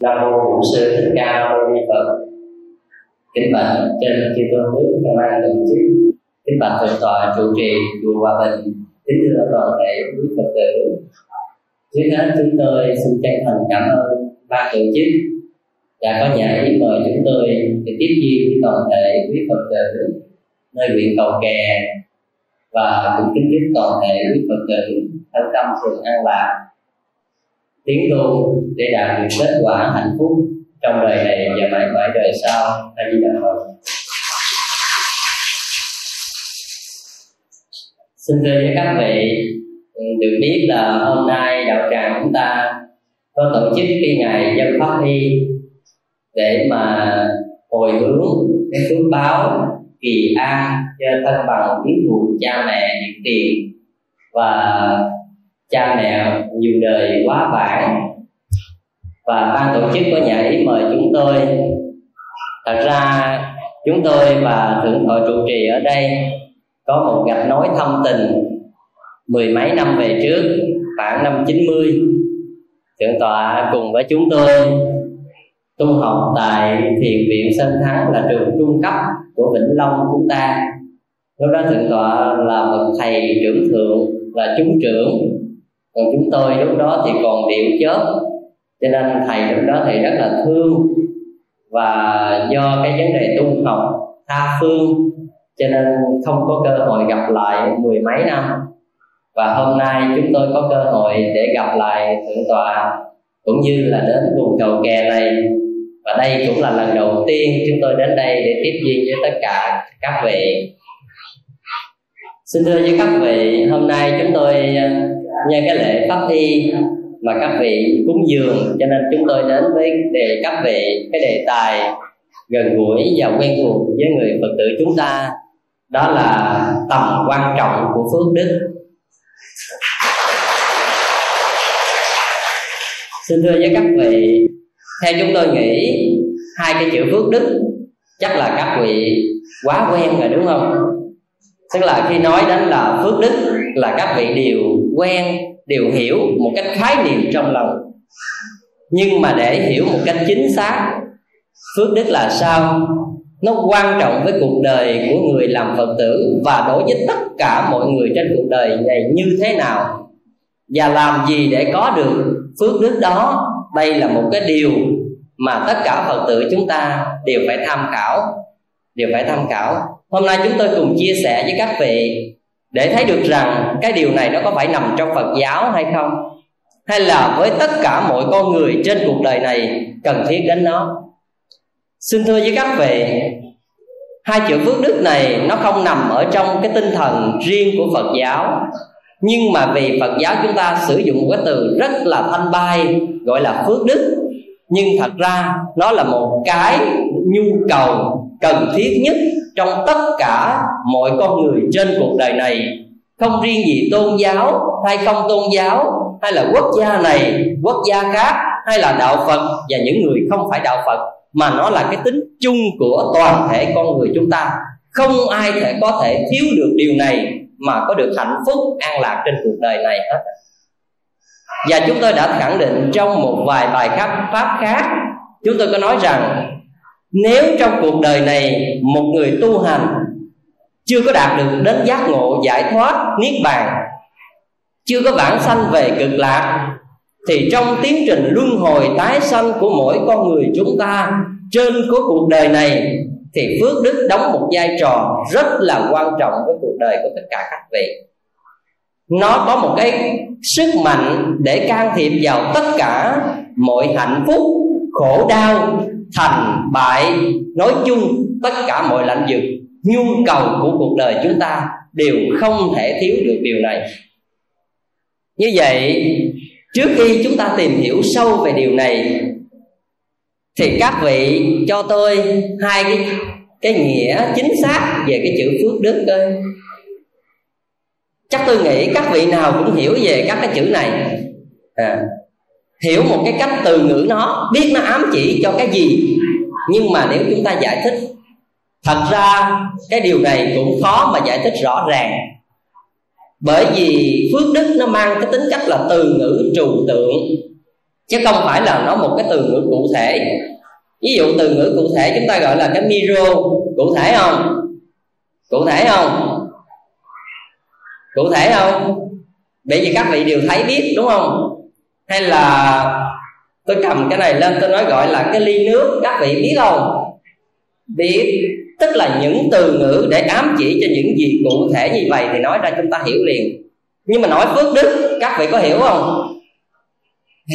nam mô bổn sư thích ca mâu ni phật. Kính bạch trên chư tôn đức công an đồng chí kính bạch thượng tọa trụ trì, chùa hòa bình. Kính thưa toàn thể quý phật tử. Trước hết chúng tôi xin chân thành cảm ơn ban tổ chức đã có nhà ý mời chúng tôi để tiếp duyên với toàn thể quý phật tử nơi huyện cầu kè và cũng kính chúc toàn thể quý phật tử thân tâm thường an lạc. Tiến tu để đạt được kết quả hạnh phúc trong đời này và mãi mãi đời sau. A di đà phật. Xin thưa với các vị, được biết là hôm nay đạo tràng chúng ta có tổ chức cái ngày dân pháp y để mà hồi hướng cái phước báo kỳ an thân bằng kiến thù cha mẹ nhiều tiền. Và cha mẹ nhiều đời quá vãng. Và ban tổ chức có nhà ý mời chúng tôi. Thật ra, chúng tôi và thượng thọ trụ trì ở đây có một gặp nối thâm tình mười mấy năm về trước, khoảng năm 90 thượng tọa cùng với chúng tôi tu học tại thiền viện Sơn Thắng là trường trung cấp của Vĩnh Long chúng ta lúc đó thượng tọa là một thầy trưởng thượng, là chúng trưởng. Còn chúng tôi lúc đó thì còn điệu chớp cho nên thầy lúc đó thì rất là thương. Và do cái vấn đề tu học tha phương, cho nên không có cơ hội gặp lại mười mấy năm. Và hôm nay chúng tôi có cơ hội để gặp lại thượng tọa, cũng như là đến vùng cầu kè này. Và đây cũng là lần đầu tiên chúng tôi đến đây để tiếp duyên với tất cả các vị xin thưa với các vị, hôm nay chúng tôi ờ, nhân cái lễ pháp y mà các vị cúng dường, cho nên chúng tôi đến với đề, các vị, cái đề tài gần gũi và quen thuộc với người phật tử chúng ta. Đó là tầm quan trọng của phước đức. Xin thưa với các vị, theo chúng tôi nghĩ, hai cái chữ phước đức chắc là các vị quá quen rồi, đúng không? Tức là khi nói đến là phước đức là các vị đều quen, đều hiểu một cách khái niệm trong lòng. Nhưng mà để hiểu một cách chính xác, phước đức là sao? Nó quan trọng với cuộc đời của người làm phật tử và đối với tất cả mọi người trên cuộc đời này như thế nào? Và làm gì để có được phước đức đó? Đây là một cái điều mà tất cả phật tử chúng ta đều phải tham khảo, đều phải tham khảo hôm nay chúng tôi cùng chia sẻ với các vị để thấy được rằng cái điều này nó có phải nằm trong phật giáo hay không? Hay là với tất cả mọi con người trên cuộc đời này cần thiết đến nó? Xin thưa với các vị, hai chữ phước đức này nó không nằm ở trong cái tinh thần riêng của phật giáo. Nhưng mà vì phật giáo chúng ta sử dụng một cái từ rất là thanh bay gọi là phước đức. Nhưng thật ra nó là một cái nhu cầu cần thiết nhất trong tất cả mọi con người trên cuộc đời này. Không riêng gì tôn giáo hay không tôn giáo, hay là quốc gia này, quốc gia khác, hay là đạo phật và những người không phải đạo phật, mà nó là cái tính chung của toàn thể con người chúng ta. Không ai thể có thể thiếu được điều này mà có được hạnh phúc, an lạc trên cuộc đời này hết. Và chúng tôi đã khẳng định trong một vài bài khác pháp khác, chúng tôi có nói rằng nếu trong cuộc đời này một người tu hành chưa có đạt được đến giác ngộ giải thoát niết bàn, chưa có vãng sanh về cực lạc, thì trong tiến trình luân hồi tái sanh của mỗi con người chúng ta trên của cuộc đời này, thì phước đức đóng một vai trò rất là quan trọng với cuộc đời của tất cả các vị. Nó có một cái sức mạnh để can thiệp vào tất cả mọi hạnh phúc, khổ đau thành bại nói chung tất cả mọi lãnh vực nhu cầu của cuộc đời chúng ta đều không thể thiếu được điều này. Như vậy trước khi chúng ta tìm hiểu sâu về điều này thì các vị cho tôi hai cái cái nghĩa chính xác về cái chữ phước đức ơi chắc tôi nghĩ các vị nào cũng hiểu về các cái chữ này. À, hiểu một cái cách từ ngữ nó, biết nó ám chỉ cho cái gì. Nhưng mà nếu chúng ta giải thích, thật ra cái điều này cũng khó mà giải thích rõ ràng. Bởi vì phước đức nó mang cái tính cách là từ ngữ trừu tượng, chứ không phải là nó một cái từ ngữ cụ thể. Ví dụ từ ngữ cụ thể chúng ta gọi là cái miro cụ thể không? Cụ thể không? Cụ thể không? Bởi vì các vị đều thấy biết, đúng không? Hay là tôi cầm cái này lên, tôi nói gọi là cái ly nước các vị biết không? Biết tức là những từ ngữ để ám chỉ cho những gì cụ thể như vậy thì nói ra chúng ta hiểu liền. Nhưng mà nói phước đức, các vị có hiểu không?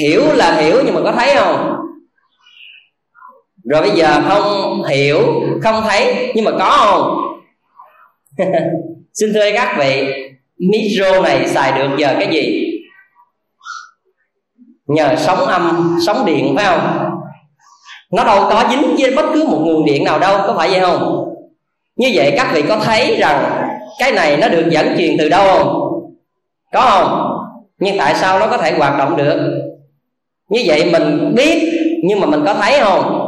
Hiểu là hiểu nhưng mà có thấy không? Rồi bây giờ không hiểu, không thấy nhưng mà có không? Xin thưa các vị, micro này xài được giờ cái gì? Nhờ sóng âm, sóng điện, phải không? Nó đâu có dính với bất cứ một nguồn điện nào đâu, có phải vậy không? Như vậy các vị có thấy rằng cái này nó được dẫn truyền từ đâu không? Có không? Nhưng tại sao nó có thể hoạt động được? Như vậy mình biết, nhưng mà mình có thấy không?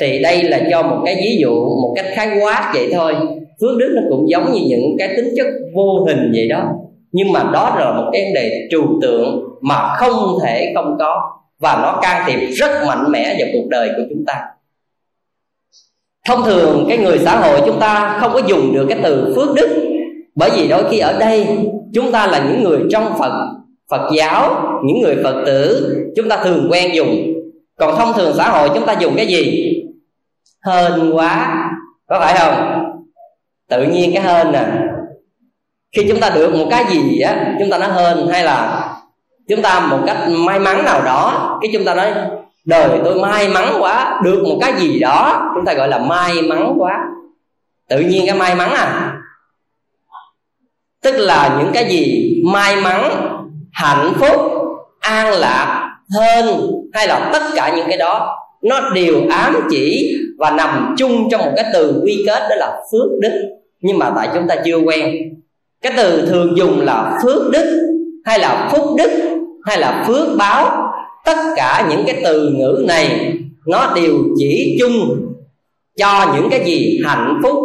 Thì đây là cho một cái ví dụ, một cách khái quát vậy thôi. Phước đức nó cũng giống như những cái tính chất vô hình vậy đó nhưng mà đó là một cái vấn đề trừu tượng mà không thể không có. Và nó can thiệp rất mạnh mẽ vào cuộc đời của chúng ta. Thông thường cái người xã hội chúng ta không có dùng được cái từ phước đức. Bởi vì đôi khi ở đây chúng ta là những người trong phật phật giáo, những người phật tử, chúng ta thường quen dùng. Còn thông thường xã hội chúng ta dùng cái gì? Hên quá. Có phải không? Tự nhiên cái hên nè khi chúng ta được một cái gì á, chúng ta nói hơn hay là chúng ta một cách may mắn nào đó, cái chúng ta nói, đời tôi may mắn quá, được một cái gì đó, chúng ta gọi là may mắn quá. Tự nhiên cái may mắn à? Tức là những cái gì may mắn, hạnh phúc, an lạc hơn hay là tất cả những cái đó, nó đều ám chỉ và nằm chung trong một cái từ quy kết đó là phước đức. Nhưng mà tại chúng ta chưa quen cái từ thường dùng là phước đức, hay là phúc đức, hay là phước báo. Tất cả những cái từ ngữ này, nó đều chỉ chung cho những cái gì hạnh phúc,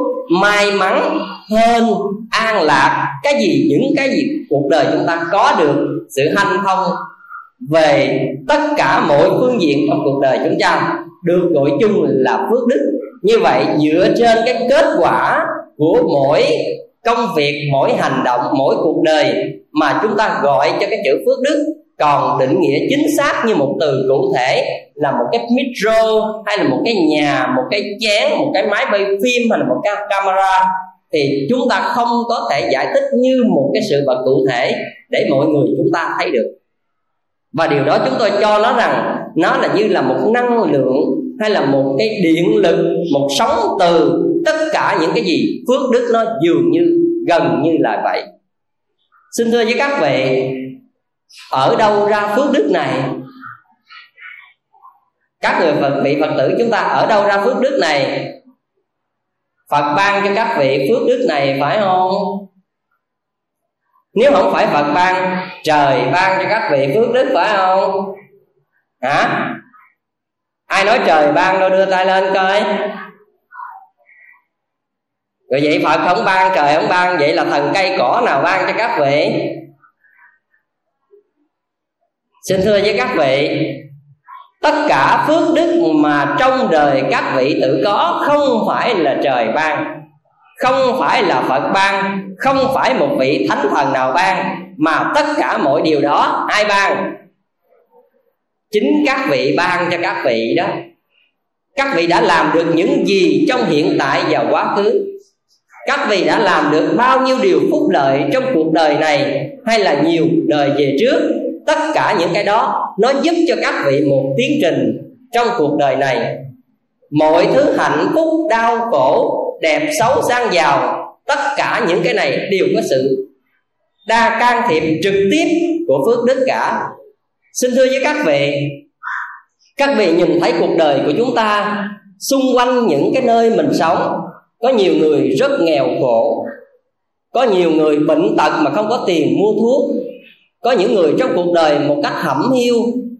may mắn hơn an lạc, cái gì, những cái gì cuộc đời chúng ta có được sự hanh thông về tất cả mọi phương diện trong cuộc đời chúng ta được gọi chung là phước đức. Như vậy, dựa trên cái kết quả của mỗi công việc, mỗi hành động, mỗi cuộc đời mà chúng ta gọi cho cái chữ phước đức còn định nghĩa chính xác như một từ cụ thể là một cái micro hay là một cái nhà, một cái chén, một cái máy bay phim hay là một cái camera thì chúng ta không có thể giải thích như một cái sự vật cụ thể để mọi người chúng ta thấy được. Và điều đó chúng tôi cho nó rằng nó là như là một năng lượng hay là một cái điện lực, một sóng từ tất cả những cái gì phước đức nó dường như, gần như là vậy. Xin thưa với các vị, ở đâu ra phước đức này? Các người phật, vị phật tử chúng ta ở đâu ra phước đức này? Phật ban cho các vị phước đức này phải không? Nếu không phải phật ban, trời ban cho các vị phước đức phải không? Hả? Ai nói trời ban đâu, đưa tay lên coi rồi vậy phật không ban trời, không ban vậy là thần cây cỏ nào ban cho các vị? Xin thưa với các vị, tất cả phước đức mà trong đời các vị tự có không phải là trời ban, không phải là phật ban, không phải một vị thánh thần nào ban, mà tất cả mọi điều đó ai ban? Chính các vị ban cho các vị đó. Các vị đã làm được những gì trong hiện tại và quá khứ? Các vị đã làm được bao nhiêu điều phúc lợi trong cuộc đời này hay là nhiều đời về trước? Tất cả những cái đó nó giúp cho các vị một tiến trình trong cuộc đời này. Mọi thứ hạnh phúc, đau khổ, đẹp xấu, sang giàu, tất cả những cái này đều có sự đa can thiệp trực tiếp của phước đức cả. Xin thưa với các vị các vị nhìn thấy cuộc đời của chúng ta xung quanh những cái nơi mình sống có nhiều người rất nghèo khổ. Có nhiều người bệnh tật mà không có tiền mua thuốc. Có những người trong cuộc đời một cách hẩm hiu,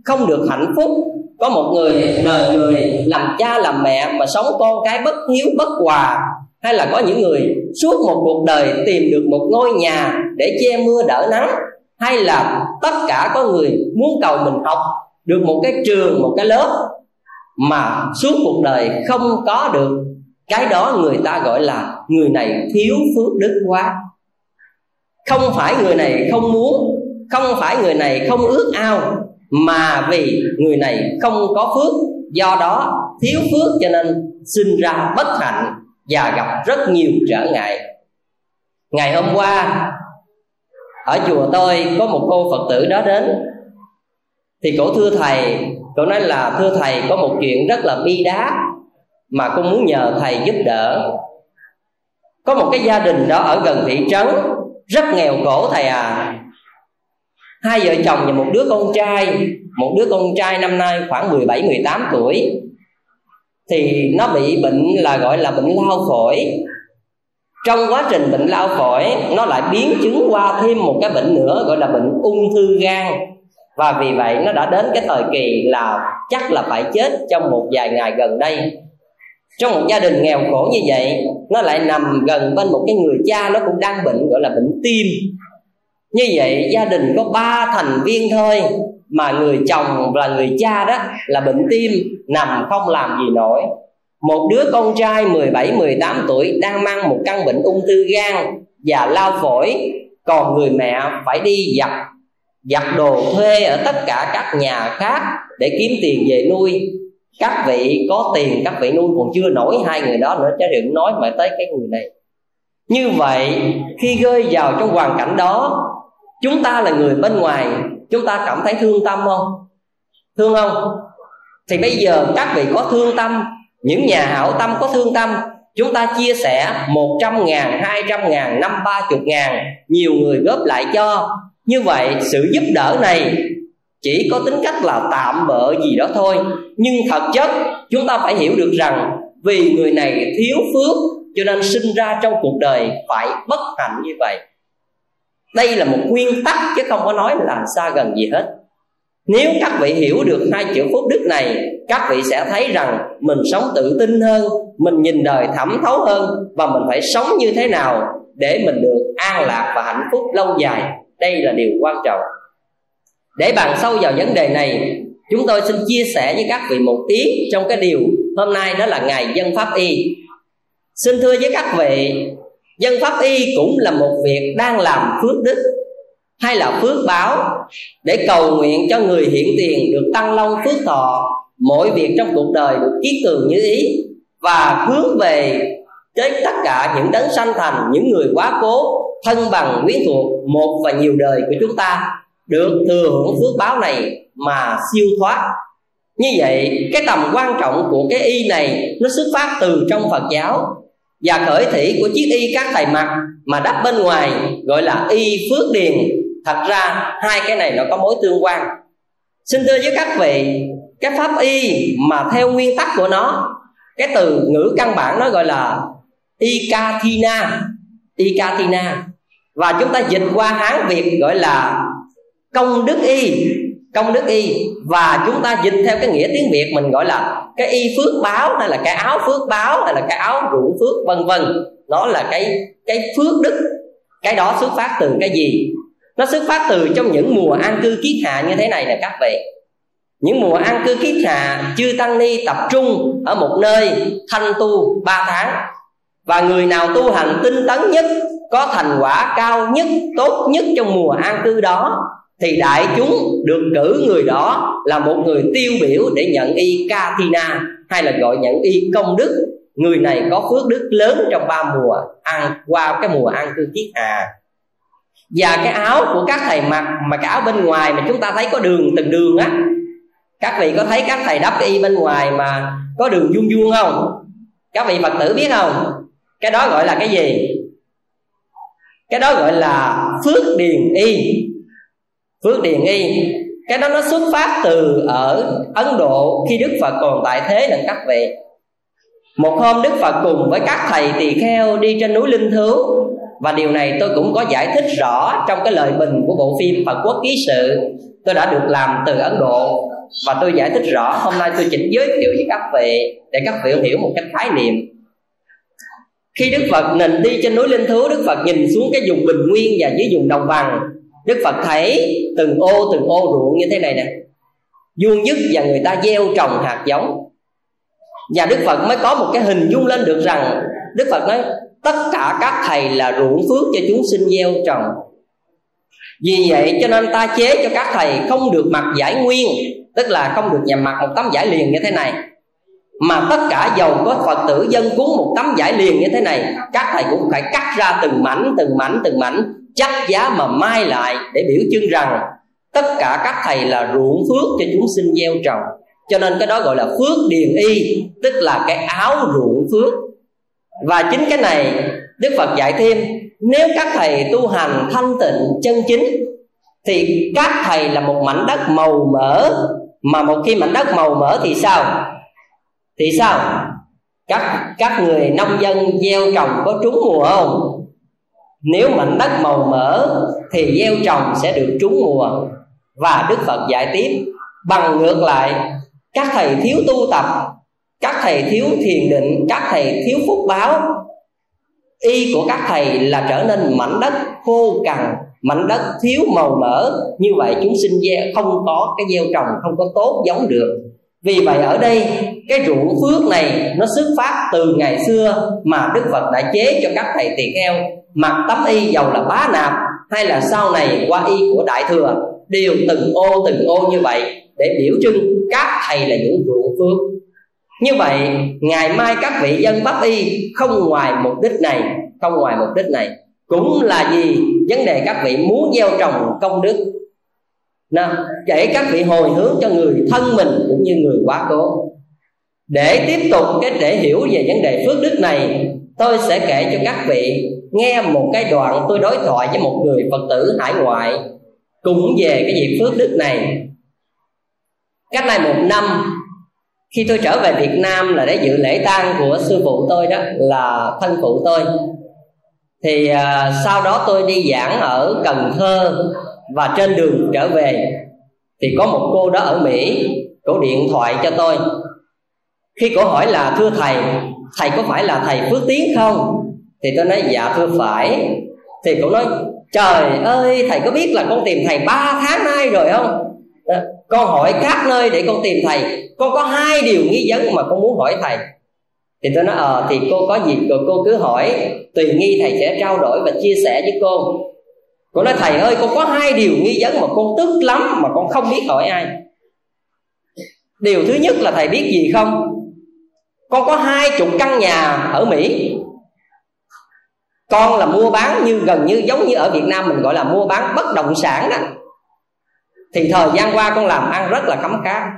không được hạnh phúc. Có một người đời người làm cha làm mẹ mà sống con cái bất hiếu, bất hòa. Hay là có những người suốt một cuộc đời tìm được một ngôi nhà để che mưa đỡ nắng. Hay là tất cả có người muốn cầu mình học được một cái trường, một cái lớp mà suốt cuộc đời không có được cái đó người ta gọi là người này thiếu phước đức quá. Không phải người này không muốn, không phải người này không ước ao, mà vì người này không có phước. Do đó thiếu phước cho nên sinh ra bất hạnh và gặp rất nhiều trở ngại. Ngày hôm qua, ở chùa tôi có một cô phật tử đó đến. Thì cổ thưa thầy cổ nói là, thưa thầy, có một chuyện rất là bi đát mà con muốn nhờ thầy giúp đỡ. Có một cái gia đình đó ở gần thị trấn, rất nghèo khổ thầy à. Hai vợ chồng và một đứa con trai, một đứa con trai năm nay khoảng 17 18 tuổi, thì nó bị bệnh là gọi là bệnh lao phổi. Trong quá trình bệnh lao phổi, nó lại biến chứng qua thêm một cái bệnh nữa gọi là bệnh ung thư gan. Và vì vậy nó đã đến cái thời kỳ là chắc là phải chết trong một vài ngày gần đây trong một gia đình nghèo khổ như vậy, nó lại nằm gần bên một cái người cha nó cũng đang bệnh, gọi là bệnh tim. Như vậy, gia đình có ba thành viên thôi, mà người chồng là người cha đó là bệnh tim, nằm không làm gì nổi. Một đứa con trai 17 18 tuổi đang mang một căn bệnh ung thư gan và lao phổi, còn người mẹ phải đi giặt giặt đồ thuê ở tất cả các nhà khác để kiếm tiền về nuôi các vị có tiền các vị nuôi còn chưa nổi hai người đó nữa chứ đừng nói mà tới cái người này. Như vậy khi rơi vào trong hoàn cảnh đó chúng ta là người bên ngoài chúng ta cảm thấy thương tâm không? Thương không? Thì bây giờ các vị có thương tâm những nhà hảo tâm có thương tâm chúng ta chia sẻ một trăm ngàn, hai trăm ngàn, năm ba chục ngàn Nhiều người góp lại cho. Như vậy sự giúp đỡ này chỉ có tính cách là tạm bợ gì đó thôi. Nhưng thật chất, chúng ta phải hiểu được rằng Vì người này thiếu phước, cho nên sinh ra trong cuộc đời phải bất hạnh như vậy. Đây là một nguyên tắc chứ không có nói là xa gần gì hết. Nếu các vị hiểu được hai chữ phúc đức này, các vị sẽ thấy rằng mình sống tự tin hơn, mình nhìn đời thẩm thấu hơn và mình phải sống như thế nào để mình được an lạc và hạnh phúc lâu dài. Đây là điều quan trọng để bàn sâu vào vấn đề này, chúng tôi xin chia sẻ với các vị một tiếng trong cái điều hôm nay đó là ngày dân pháp y. Xin thưa với các vị, dân pháp y cũng là một việc đang làm phước đức hay là phước báo để cầu nguyện cho người hiện tiền được tăng long phước thọ mọi việc trong cuộc đời được kiết tường như ý và hướng về tới tất cả những đấng sanh thành, những người quá cố, thân bằng, quyến thuộc một và nhiều đời của chúng ta được thừa hưởng phước báo này mà siêu thoát. Như vậy, cái tầm quan trọng của cái y này nó xuất phát từ trong phật giáo và khởi thủy của chiếc y các thầy mặc mà đắp bên ngoài, gọi là y phước điền. Thật ra, hai cái này nó có mối tương quan. Xin thưa với các vị, cái pháp y mà theo nguyên tắc của nó, cái từ ngữ căn bản nó gọi là ikathina ikathina. Và chúng ta dịch qua hán việt gọi là công đức y, công đức y. Và chúng ta dịch theo cái nghĩa tiếng việt mình gọi là cái y phước báo, hay là cái áo phước báo, hay là cái áo ruộng phước, vân vân. Nó là cái cái phước đức. Cái đó xuất phát từ cái gì? Nó xuất phát từ trong những mùa an cư kiết hạ như thế này nè các vị. Những mùa an cư kiết hạ chư tăng ni, tập trung ở một nơi, thanh tu ba tháng. Và người nào tu hành tinh tấn nhất, có thành quả cao nhất, tốt nhất trong mùa an cư đó thì đại chúng được cử người đó là một người tiêu biểu để nhận y Katina hay là gọi nhận y công đức. Người này có phước đức lớn trong ba mùa ăn, qua cái mùa ăn cư kiết hà và cái áo của các thầy mặc, mà cái áo bên ngoài mà chúng ta thấy có đường, từng đường á. Các vị có thấy các thầy đắp y bên ngoài mà có đường vuông vuông không? Các vị phật tử biết không? Cái đó gọi là cái gì? Cái đó gọi là phước điền y phước điền y. Cái đó nó xuất phát từ ở ấn độ khi đức phật còn tại thế lần các vị. Một hôm đức phật cùng với các thầy tỳ kheo đi trên núi linh thứu và điều này tôi cũng có giải thích rõ trong cái lời bình của bộ phim phật quốc ký sự. Tôi đã được làm từ ấn độ. Và tôi giải thích rõ, hôm nay tôi chỉnh giới thiệu với các vị để các vị hiểu một cách khái niệm. Khi đức phật nền đi trên núi linh thú, đức phật nhìn xuống cái vùng bình nguyên và dưới vùng đồng bằng đức phật thấy từng ô từng ô ruộng như thế này nè. Vuông nhất và người ta gieo trồng hạt giống. Và đức phật mới có một cái hình dung lên được rằng, đức phật nói, tất cả các thầy là ruộng phước cho chúng sinh gieo trồng. Vì vậy cho nên ta chế cho các thầy không được mặc giải nguyên, tức là không được nhằm mặc một tấm giải liền như thế này. Mà tất cả dầu có phật tử dân cúng một tấm giải liền như thế này, các thầy cũng phải cắt ra từng mảnh từng mảnh từng mảnh chắc giá mà mai lại để biểu trưng rằng, tất cả các thầy là ruộng phước cho chúng sinh gieo trồng. Cho nên cái đó gọi là phước điền y, tức là cái áo ruộng phước. Và chính cái này đức phật dạy thêm, nếu các thầy tu hành thanh tịnh, chân chính, thì các thầy là một mảnh đất màu mỡ. Mà một khi mảnh đất màu mỡ thì sao? Thì sao? Các các người nông dân gieo trồng có trúng mùa không? Nếu mảnh đất màu mỡ thì gieo trồng sẽ được trúng mùa. Và đức phật dạy tiếp, bằng ngược lại, các thầy thiếu tu tập, các thầy thiếu thiền định, các thầy thiếu phúc báo, y của các thầy là trở nên mảnh đất khô cằn, mảnh đất thiếu màu mỡ. Như vậy chúng sinh gieo, không có cái gieo trồng không có tốt giống được. Vì vậy ở đây, cái ruộng phước này nó xuất phát từ ngày xưa mà đức phật đã chế cho các thầy tỳ kheo mặc tấm y dầu là bá nạp hay là sau này qua y của đại thừa đều từng ô từng ô như vậy để biểu trưng các thầy là những ruộng phước. Như vậy ngày mai các vị dân pháp y không ngoài mục đích này không ngoài mục đích này. Cũng là gì? Vấn đề các vị muốn gieo trồng công đức. Nào, để các vị hồi hướng cho người thân mình cũng như người quá cố. Để tiếp tục cái để hiểu về vấn đề phước đức này tôi sẽ kể cho các vị nghe một cái đoạn tôi đối thoại với một người phật tử hải ngoại cũng về cái việc phước đức này. Cách đây một năm khi tôi trở về Việt Nam là để dự lễ tang của sư phụ tôi đó là thân phụ tôi. Thì à, sau đó tôi đi giảng ở Cần Thơ và trên đường trở về thì có một cô đó ở Mỹ cổ điện thoại cho tôi. Khi cổ hỏi là thưa thầy thầy có phải là thầy Phước Tiến không? Thì tôi nói dạ thưa phải. Thì cũng nói trời ơi thầy có biết là con tìm thầy 3 tháng nay rồi không? Con hỏi các nơi để con tìm thầy. Con có hai điều nghi vấn mà con muốn hỏi thầy. Thì tôi nói ờ à, thì cô có gì rồi cô cứ hỏi tùy nghi thầy sẽ trao đổi và chia sẻ với cô. Cô nói thầy ơi con có hai điều nghi vấn mà con tức lắm mà con không biết hỏi ai. Điều thứ nhất là thầy biết gì không? Con có hai chục căn nhà ở mỹ con là mua bán như, gần như giống như ở việt nam mình gọi là mua bán bất động sản đó. Thì thời gian qua con làm ăn rất là cấm cá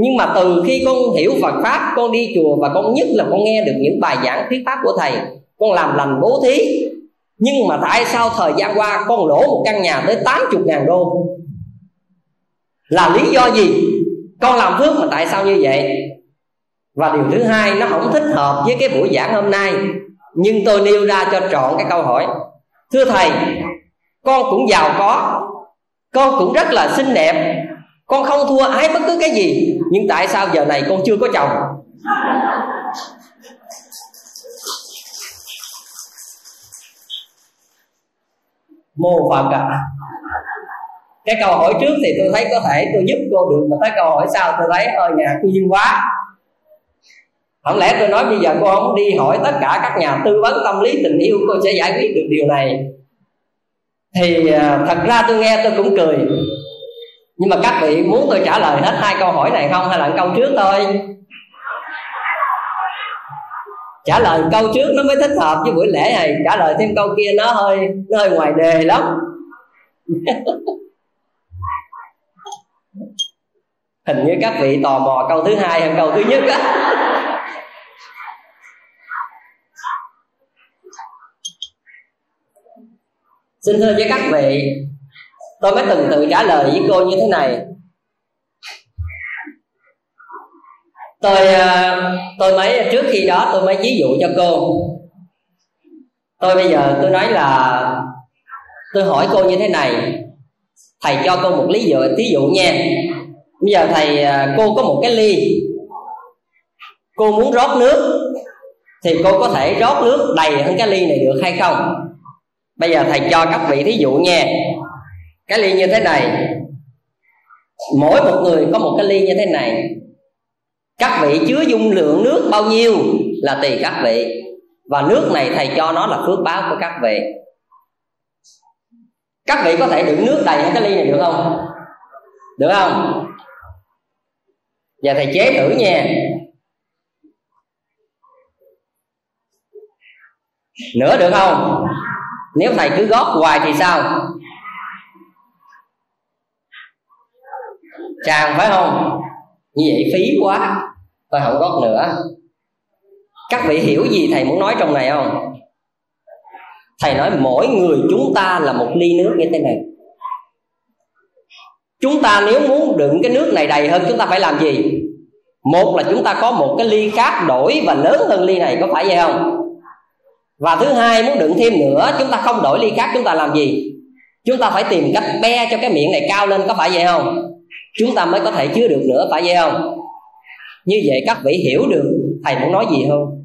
nhưng mà từ khi con hiểu Phật pháp, con đi chùa và con nhất là con nghe được những bài giảng thuyết pháp của thầy, con làm lành bố thí. Nhưng mà tại sao thời gian qua con lỗ một căn nhà tới 80 ngàn đô? Là lý do gì? Con làm phước mà tại sao như vậy? Và điều thứ hai, nó không thích hợp với cái buổi giảng hôm nay nhưng tôi nêu ra cho trọn cái câu hỏi. Thưa thầy, con cũng giàu có, con cũng rất là xinh đẹp, con không thua ai bất cứ cái gì. Nhưng tại sao giờ này con chưa có chồng? Mô phật à. Cái câu hỏi trước thì tôi thấy có thể tôi giúp cô được, mà tới câu hỏi sau tôi thấy hơi nhà cô duyên quá không lẽ tôi nói bây giờ cô không đi hỏi tất cả các nhà tư vấn tâm lý tình yêu, cô sẽ giải quyết được điều này. Thì à, thật ra tôi nghe tôi cũng cười. Nhưng mà các vị muốn tôi trả lời hết hai câu hỏi này không, hay là câu trước thôi? Trả lời câu trước nó mới thích hợp với buổi lễ này. Trả lời thêm câu kia nó hơi nó hơi ngoài đề lắm. Hình như các vị tò mò câu thứ hai hay câu thứ nhất á. Xin thưa với các vị, tôi mới từng tự trả lời với cô như thế này. Tôi ờ, tôi mới, trước khi đó tôi mới ví dụ cho cô. Tôi bây giờ tôi nói là, tôi hỏi cô như thế này. Thầy cho cô một lý dụ thí dụ nha. Bây giờ thầy ờ, cô có một cái ly. Cô muốn rót nước, thì cô có thể rót nước đầy hơn cái ly này được hay không? Bây giờ thầy cho các vị thí dụ nha cái ly như thế này. Mỗi một người có một cái ly như thế này. Các vị chứa dung lượng nước bao nhiêu là tùy các vị. Và nước này thầy cho nó là phước báo của các vị. Các vị có thể đựng nước đầy hơn cái ly này được không? Được không? Giờ thầy chế thử nha. Nữa được không? Nếu thầy cứ góp hoài thì sao? Tràn phải không? Như vậy phí quá. Tôi không góp nữa. Các vị hiểu gì thầy muốn nói trong này không? Thầy nói mỗi người chúng ta là một ly nước như thế này. Chúng ta nếu muốn đựng cái nước này đầy hơn, chúng ta phải làm gì? Một là chúng ta có một cái ly khác đổi và lớn hơn ly này, có phải vậy không? Và thứ hai, muốn đựng thêm nữa, chúng ta không đổi ly khác, chúng ta làm gì? Chúng ta phải tìm cách be cho cái miệng này cao lên, có phải vậy không? Chúng ta mới có thể chứa được nữa, phải vậy không? Như vậy các vị hiểu được thầy muốn nói gì không?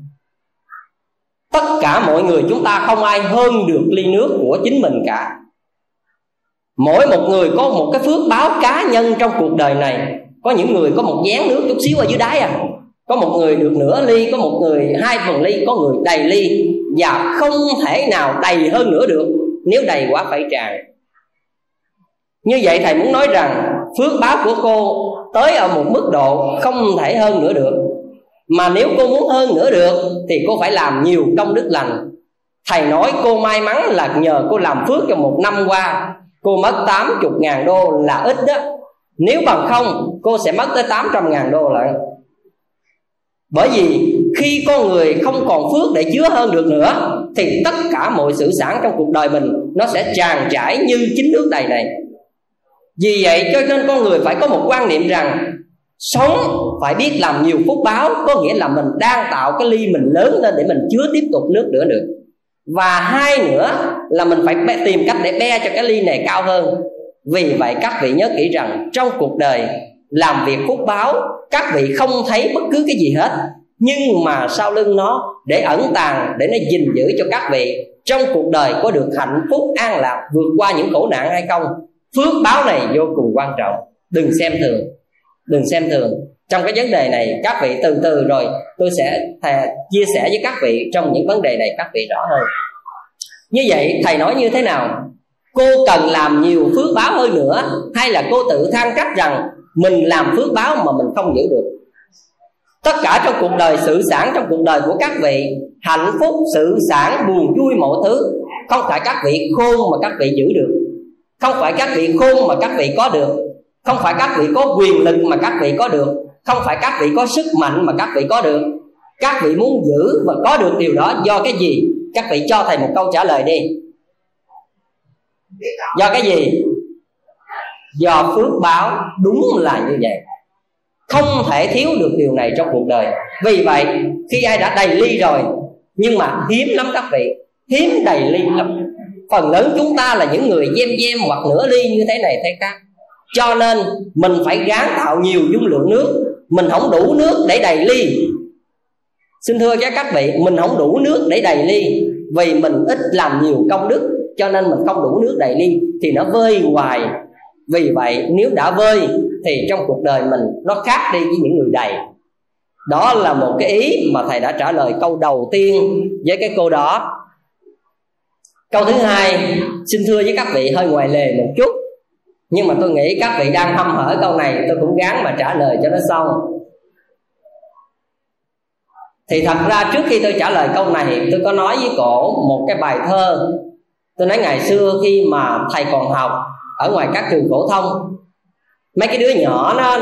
Tất cả mọi người chúng ta không ai hơn được ly nước của chính mình cả. Mỗi một người có một cái phước báo cá nhân trong cuộc đời này. Có những người có một dáng nước chút xíu ở dưới đáy à có một người được nửa ly, có một người hai phần ly, có người đầy ly và không thể nào đầy hơn nữa được nếu đầy quá phải tràn. Như vậy thầy muốn nói rằng phước báo của cô tới ở một mức độ không thể hơn nữa được. Mà nếu cô muốn hơn nữa được thì cô phải làm nhiều công đức lành. Thầy nói cô may mắn là nhờ cô làm phước trong một năm qua, cô mất 80 ngàn đô là ít đó. Nếu bằng không, cô sẽ mất tới 800 ngàn đô lại bởi vì khi con người không còn phước để chứa hơn được nữa, thì tất cả mọi sự sản trong cuộc đời mình nó sẽ tràn trải như chính nước đầy này. Vì vậy cho nên con người phải có một quan niệm rằng sống phải biết làm nhiều phúc báo, có nghĩa là mình đang tạo cái ly mình lớn lên để mình chứa tiếp tục nước nữa được. Và hai nữa là mình phải tìm cách để be cho cái ly này cao hơn. Vì vậy các vị nhớ kỹ rằng trong cuộc đời làm việc phúc báo, các vị không thấy bất cứ cái gì hết. Nhưng mà sau lưng nó, để ẩn tàng, để nó gìn giữ cho các vị, trong cuộc đời có được hạnh phúc, an lạc, vượt qua những khổ nạn hay không? Phước báo này vô cùng quan trọng. Đừng xem thường. Đừng xem thường. Trong cái vấn đề này, các vị từ từ rồi, tôi sẽ thầy chia sẻ với các vị trong những vấn đề này, các vị rõ hơn. Như vậy, thầy nói như thế nào? Cô cần làm nhiều phước báo hơn nữa, hay là cô tự than trách rằng mình làm phước báo mà mình không giữ được. Tất cả trong cuộc đời sự sản, trong cuộc đời của các vị, hạnh phúc, sự sản, buồn, vui, mọi thứ, không phải các vị khôn mà các vị giữ được. Không phải các vị khôn mà các vị có được. Không phải các vị có quyền lực mà các vị có được. Không phải các vị có sức mạnh mà các vị có được. Các vị muốn giữ và có được điều đó do cái gì? Các vị cho thầy một câu trả lời đi. Do cái gì? Do phước báo đúng là như vậy. Không thể thiếu được điều này trong cuộc đời. Vì vậy, khi ai đã đầy ly rồi, nhưng mà hiếm lắm các vị, hiếm đầy ly lắm. Phần lớn chúng ta là những người gem gem hoặc nửa ly như thế này, thế khác. Cho nên, mình phải gán tạo nhiều dung lượng nước. Mình không đủ nước để đầy ly. Xin thưa các các vị, mình không đủ nước để đầy ly. Vì mình ít làm nhiều công đức, cho nên mình không đủ nước đầy ly, thì nó vơi hoài vì vậy, nếu đã vơi, thì trong cuộc đời mình nó khác đi với những người đầy. Đó là một cái ý mà thầy đã trả lời câu đầu tiên với cái cô đó. Câu thứ hai, xin thưa với các vị, hơi ngoài lề một chút. Nhưng mà tôi nghĩ các vị đang hâm hở câu này, tôi cũng gắng mà trả lời cho nó xong. Thì thật ra trước khi tôi trả lời câu này, tôi có nói với cổ một cái bài thơ. Tôi nói ngày xưa khi mà thầy còn học ở ngoài các trường phổ thông, mấy cái đứa nhỏ nó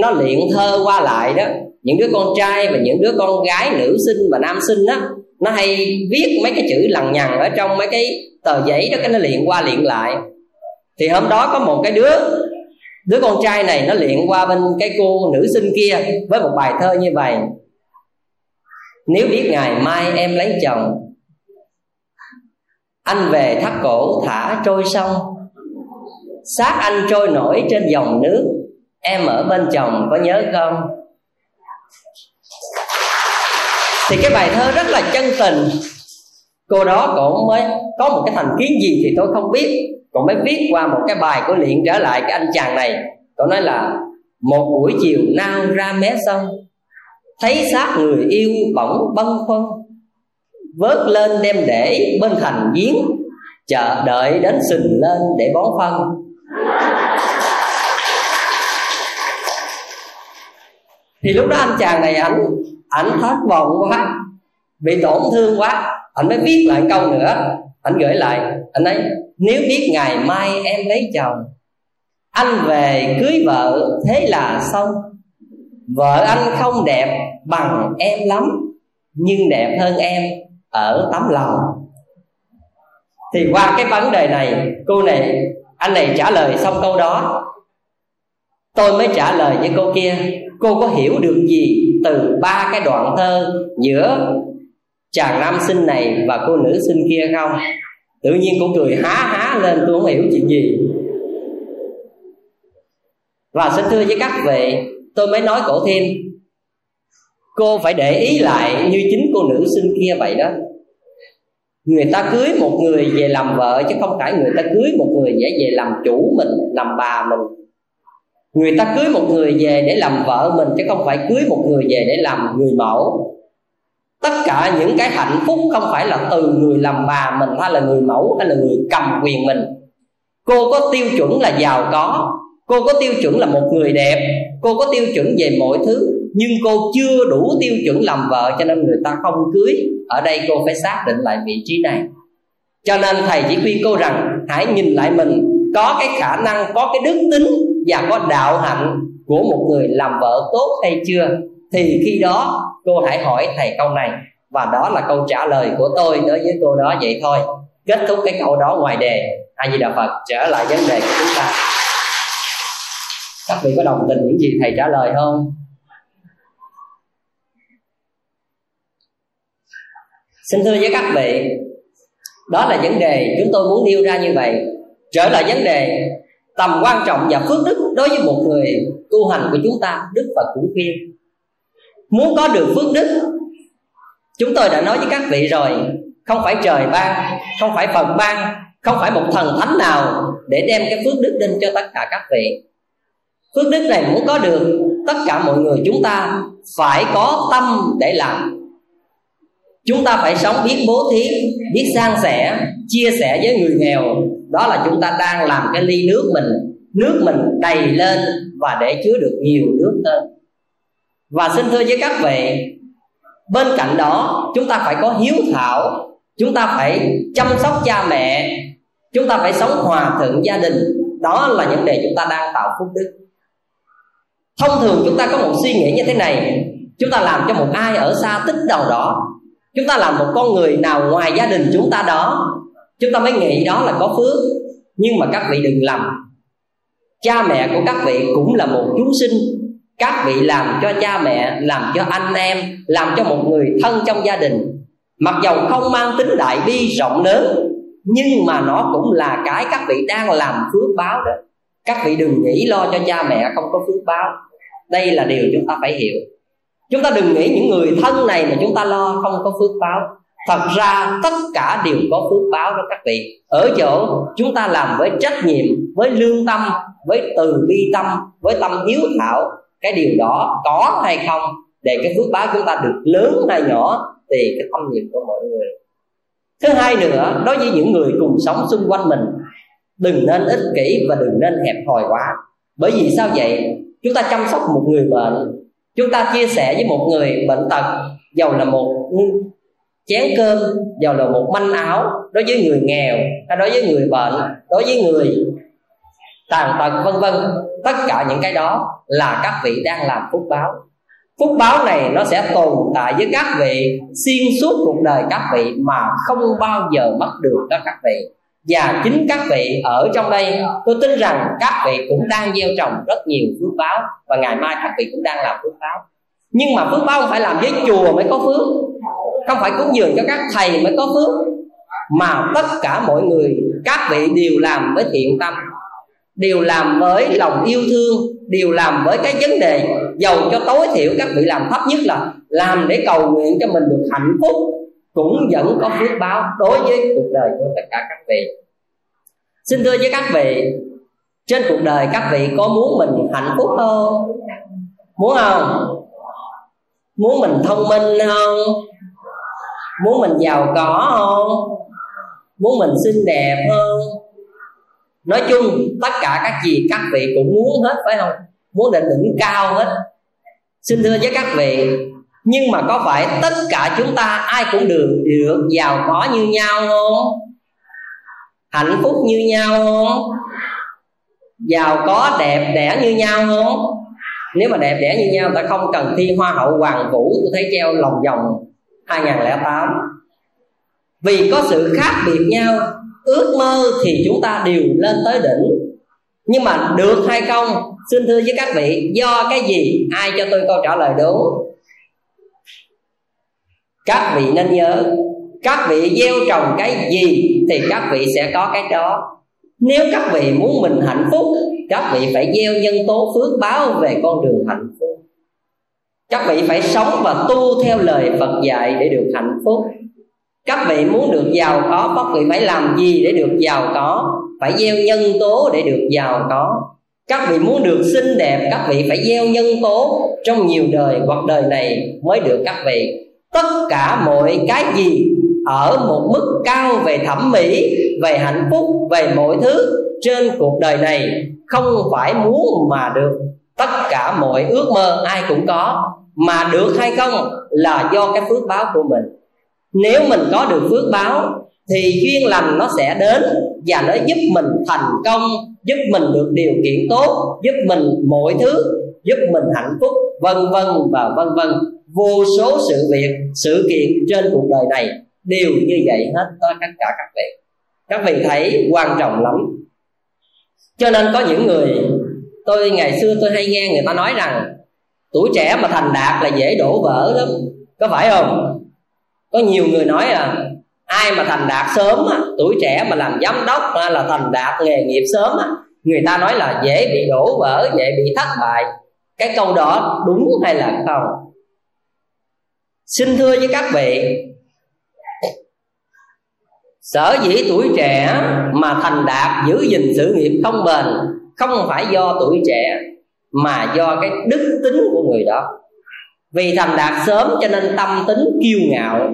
nó luyện thơ qua lại đó. Những đứa con trai và những đứa con gái, nữ sinh và nam sinh đó nó hay viết mấy cái chữ lằng nhằng ở trong mấy cái tờ giấy đó, cái nó luyện qua luyện lại. Thì hôm đó có một cái đứa đứa con trai này nó luyện qua bên cái cô nữ sinh kia với một bài thơ như vậy. Nếu biết ngày mai em lấy chồng, anh về thắt cổ thả trôi sông xác anh trôi nổi trên dòng nước. Em ở bên chồng, có nhớ không? Thì cái bài thơ rất là chân tình. Cô đó cũng mới có một cái thành kiến gì thì tôi không biết. Còn mới viết qua một cái bài của luyện trở lại cái anh chàng này. Cô nói là, một buổi chiều nao ra mé sông, thấy xác người yêu bỗng bâng khuâng, vớt lên đem để bên thành giếng, chờ đợi đến sình lên để bón phân. Thì lúc đó anh chàng này ảnh ảnh thất vọng quá, bị tổn thương quá. Anh mới viết lại câu nữa. Anh gửi lại, anh ấy, nếu biết ngày mai em lấy chồng, anh về cưới vợ, thế là xong. Vợ anh không đẹp bằng em lắm, nhưng đẹp hơn em ở tấm lòng. Thì qua cái vấn đề này, cô này, anh này trả lời xong câu đó tôi mới trả lời với cô kia, cô có hiểu được gì từ ba cái đoạn thơ giữa chàng nam sinh này và cô nữ sinh kia không? Tự nhiên cô cười há há lên, tôi không hiểu chuyện gì. Và xin thưa với các vị, tôi mới nói cổ thêm, cô phải để ý lại như chính cô nữ sinh kia vậy đó. Người ta cưới một người về làm vợ chứ không phải người ta cưới một người để về làm chủ mình, làm bà mình người ta cưới một người về để làm vợ mình, chứ không phải cưới một người về để làm người mẫu. Tất cả những cái hạnh phúc không phải là từ người làm bà mình, hay là người mẫu, hay là người cầm quyền mình. Cô có tiêu chuẩn là giàu có, cô có tiêu chuẩn là một người đẹp, cô có tiêu chuẩn về mọi thứ, nhưng cô chưa đủ tiêu chuẩn làm vợ, cho nên người ta không cưới. Ở đây cô phải xác định lại vị trí này. Cho nên thầy chỉ khuyên cô rằng, hãy nhìn lại mình, có cái khả năng, có cái đức tính và có đạo hạnh của một người làm vợ tốt hay chưa? Thì khi đó, cô hãy hỏi thầy câu này. Và đó là câu trả lời của tôi đối với cô đó vậy thôi. Kết thúc cái câu đó ngoài đề. A di đà phật, trở lại vấn đề của chúng ta. Các vị có đồng tình những gì thầy trả lời không? Xin thưa với các vị, đó là vấn đề chúng tôi muốn nêu ra như vậy. Trở lại vấn đề tầm quan trọng và phước đức đối với một người tu hành của chúng ta, đức phật cũng khuyên. Muốn có được phước đức, chúng tôi đã nói với các vị rồi, không phải trời ban, không phải phật ban, không phải một thần thánh nào để đem cái phước đức đến cho tất cả các vị. Phước đức này muốn có được, tất cả mọi người chúng ta phải có tâm để làm. Chúng ta phải sống biết bố thí, biết san sẻ, chia sẻ với người nghèo đó là chúng ta đang làm cái ly nước mình. Nước mình đầy lên và để chứa được nhiều nước hơn. Và xin thưa với các vị, bên cạnh đó, chúng ta phải có hiếu thảo. Chúng ta phải chăm sóc cha mẹ. Chúng ta phải sống hòa thuận gia đình. Đó là vấn đề chúng ta đang tạo phúc đức. Thông thường chúng ta có một suy nghĩ như thế này. Chúng ta làm cho một ai ở xa tích đầu đó. Chúng ta làm một con người nào ngoài gia đình chúng ta đó chúng ta mới nghĩ đó là có phước. Nhưng mà các vị đừng lầm. Cha mẹ của các vị cũng là một chúng sinh. Các vị làm cho cha mẹ, làm cho anh em, làm cho một người thân trong gia đình. Mặc dầu không mang tính đại bi rộng lớn, nhưng mà nó cũng là cái các vị đang làm phước báo đó. Các vị đừng nghĩ lo cho cha mẹ không có phước báo. Đây là điều chúng ta phải hiểu. Chúng ta đừng nghĩ những người thân này mà chúng ta lo không có phước báo thật ra tất cả đều có phước báo đó các vị. Ở chỗ chúng ta làm với trách nhiệm, với lương tâm, với từ bi tâm, với tâm hiếu thảo, cái điều đó có hay không, để cái phước báo chúng ta được lớn hay nhỏ thì cái tâm niệm của mọi người. Thứ hai nữa, đối với những người cùng sống xung quanh mình, đừng nên ích kỷ và đừng nên hẹp hòi quá. Bởi vì sao vậy? Chúng ta chăm sóc một người bệnh, chúng ta chia sẻ với một người bệnh tật dầu là một chén cơm giàu là một manh áo đối với người nghèo, hay đối với người bệnh, đối với người tàn tật, vân vân. Tất cả những cái đó là các vị đang làm phúc báo. Phúc báo này nó sẽ tồn tại với các vị, xuyên suốt cuộc đời các vị mà không bao giờ mất được đó các vị. Và chính các vị ở trong đây, tôi tin rằng các vị cũng đang gieo trồng rất nhiều phước báo và ngày mai các vị cũng đang làm phước báo. Nhưng mà phước báo không phải làm với chùa mới có phước không phải cúng dường cho các thầy mới có phước, mà tất cả mọi người, các vị đều làm với thiện tâm, đều làm với lòng yêu thương, đều làm với cái vấn đề giàu cho tối thiểu các vị làm thấp nhất là làm để cầu nguyện cho mình được hạnh phúc, cũng vẫn có phước báo đối với cuộc đời của tất cả các vị. Xin thưa với các vị, trên cuộc đời các vị có muốn mình hạnh phúc không? Muốn không? Muốn mình thông minh không? Muốn mình giàu có không? Muốn mình xinh đẹp hơn? Nói chung, tất cả các gì các vị cũng muốn hết, phải không? Muốn định đỉnh cao hết. Xin thưa với các vị, nhưng mà có phải tất cả chúng ta ai cũng được được giàu có như nhau không? Hạnh phúc như nhau không? Giàu có đẹp đẽ như nhau không? Nếu mà đẹp đẽ như nhau, ta không cần thi hoa hậu, hoàng vũ, tôi thấy treo lòng vòng. 2008 vì có sự khác biệt nhau, ước mơ thì chúng ta đều lên tới đỉnh. Nhưng mà được hay không, xin thưa với các vị, do cái gì? Ai cho tôi câu trả lời đúng? Các vị nên nhớ, các vị gieo trồng cái gì thì các vị sẽ có cái đó. Nếu các vị muốn mình hạnh phúc, các vị phải gieo nhân tố phước báo về con đường hạnh các vị phải sống và tu theo lời phật dạy để được hạnh phúc. Các vị muốn được giàu có, các vị phải làm gì để được giàu có? Phải gieo nhân tố để được giàu có. Các vị muốn được xinh đẹp, các vị phải gieo nhân tố. Trong nhiều đời hoặc đời này mới được các vị. Tất cả mọi cái gì ở một mức cao về thẩm mỹ, về hạnh phúc, về mọi thứ trên cuộc đời này không phải muốn mà được tất cả mọi ước mơ ai cũng có, mà được hay không là do cái phước báo của mình. Nếu mình có được phước báo, thì duyên lành nó sẽ đến và nó giúp mình thành công, giúp mình được điều kiện tốt, giúp mình mọi thứ, giúp mình hạnh phúc, vân vân và vân vân. Vô số sự việc, sự kiện trên cuộc đời này đều như vậy hết tất cả các vị. Các vị thấy quan trọng lắm. Cho nên có những người tôi ngày xưa tôi hay nghe người ta nói rằng tuổi trẻ mà thành đạt là dễ đổ vỡ lắm. Có phải không? Có nhiều người nói là ai mà thành đạt sớm á, tuổi trẻ mà làm giám đốc là thành đạt nghề nghiệp sớm á, người ta nói là dễ bị đổ vỡ dễ bị thất bại. Cái câu đó đúng hay là không? Xin thưa với các vị sở dĩ tuổi trẻ mà thành đạt giữ gìn sự nghiệp không bền không phải do tuổi trẻ, mà do cái đức tính của người đó. Vì thành đạt sớm cho nên tâm tính kiêu ngạo,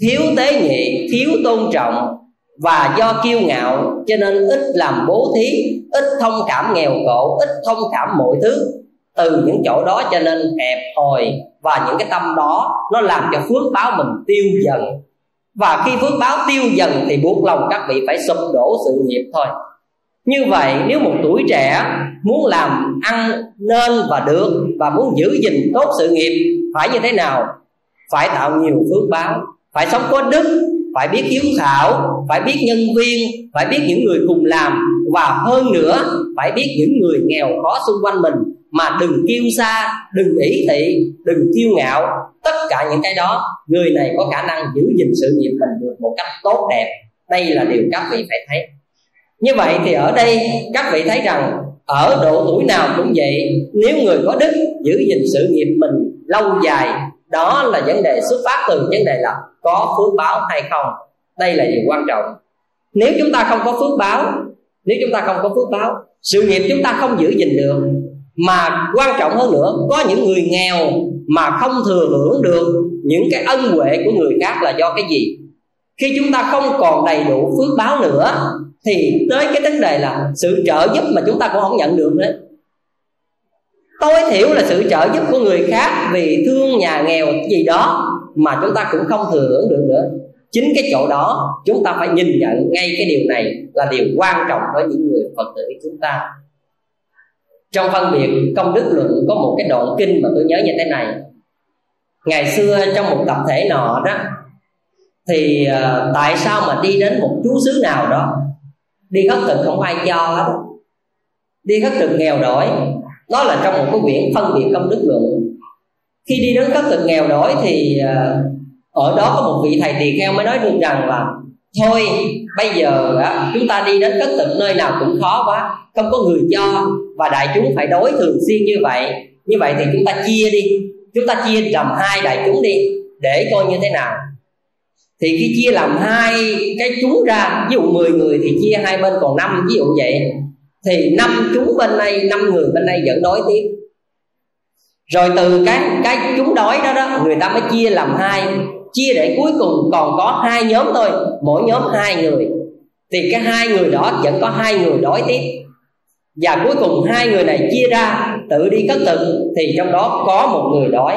thiếu tế nhị, thiếu tôn trọng. Và do kiêu ngạo cho nên ít làm bố thí, ít thông cảm nghèo khổ, ít thông cảm mọi thứ. Từ những chỗ đó cho nên hẹp hòi và những cái tâm đó nó làm cho phước báo mình tiêu dần. Và khi phước báo tiêu dần thì buộc lòng các vị phải sụp đổ sự nghiệp thôi như vậy, nếu một tuổi trẻ muốn làm ăn nên và được và muốn giữ gìn tốt sự nghiệp, phải như thế nào? Phải tạo nhiều phước báo, phải sống có đức, phải biết hiếu thảo, phải biết nhân viên, phải biết những người cùng làm và hơn nữa, phải biết những người nghèo khó xung quanh mình. Mà đừng kiêu xa đừng ỷ thị đừng kiêu ngạo. Tất cả những cái đó, người này có khả năng giữ gìn sự nghiệp mình được một cách tốt đẹp. Đây là điều các vị phải thấy như vậy thì ở đây các vị thấy rằng ở độ tuổi nào cũng vậy, nếu người có đức giữ gìn sự nghiệp mình lâu dài, đó là vấn đề xuất phát từ vấn đề là có phước báo hay không. Đây là điều quan trọng. Nếu chúng ta không có phước báo, nếu chúng ta không có phước báo, sự nghiệp chúng ta không giữ gìn được. Mà quan trọng hơn nữa, có những người nghèo mà không thừa hưởng được những cái ân huệ của người khác là do cái gì? Khi chúng ta không còn đầy đủ phước báo nữa thì tới cái vấn đề là sự trợ giúp mà chúng ta cũng không nhận được đấy tối thiểu là sự trợ giúp của người khác vì thương nhà nghèo gì đó mà chúng ta cũng không thừa hưởng được nữa. Chính cái chỗ đó chúng ta phải nhìn nhận ngay cái điều này là điều quan trọng với những người phật tử chúng ta. Trong phân biệt công đức luận có một cái đoạn kinh mà tôi nhớ như thế này. Ngày xưa trong một tập thể nọ đó thì uh, tại sao mà đi đến một chú xứ nào đó đi khất thực không ai cho hết đi khất thực nghèo đói, đó là trong một cái quyển phân biệt công đức luận. Khi đi đến khất thực nghèo đói thì ờ, ở đó có một vị thầy tỳ kheo mới nói được rằng là, thôi, bây giờ chúng ta đi đến cất thực nơi nào cũng khó quá, không có người cho và đại chúng phải đối thường xuyên như vậy. Như vậy thì chúng ta chia đi, chúng ta chia làm hai đại chúng đi, để coi như thế nào thì khi chia làm hai cái chúng ra, ví dụ 10 người thì chia hai bên còn năm, ví dụ vậy. Thì năm chúng bên đây, năm người bên đây vẫn đói tiếp. Rồi từ cái cái chúng đói đó đó, người ta mới chia làm hai. Chia để cuối cùng còn có hai nhóm thôi, mỗi nhóm hai người. Thì cái hai người đó vẫn có hai người đói tiếp. Và cuối cùng hai người này chia ra, tự đi cất thực thì trong đó có một người đói.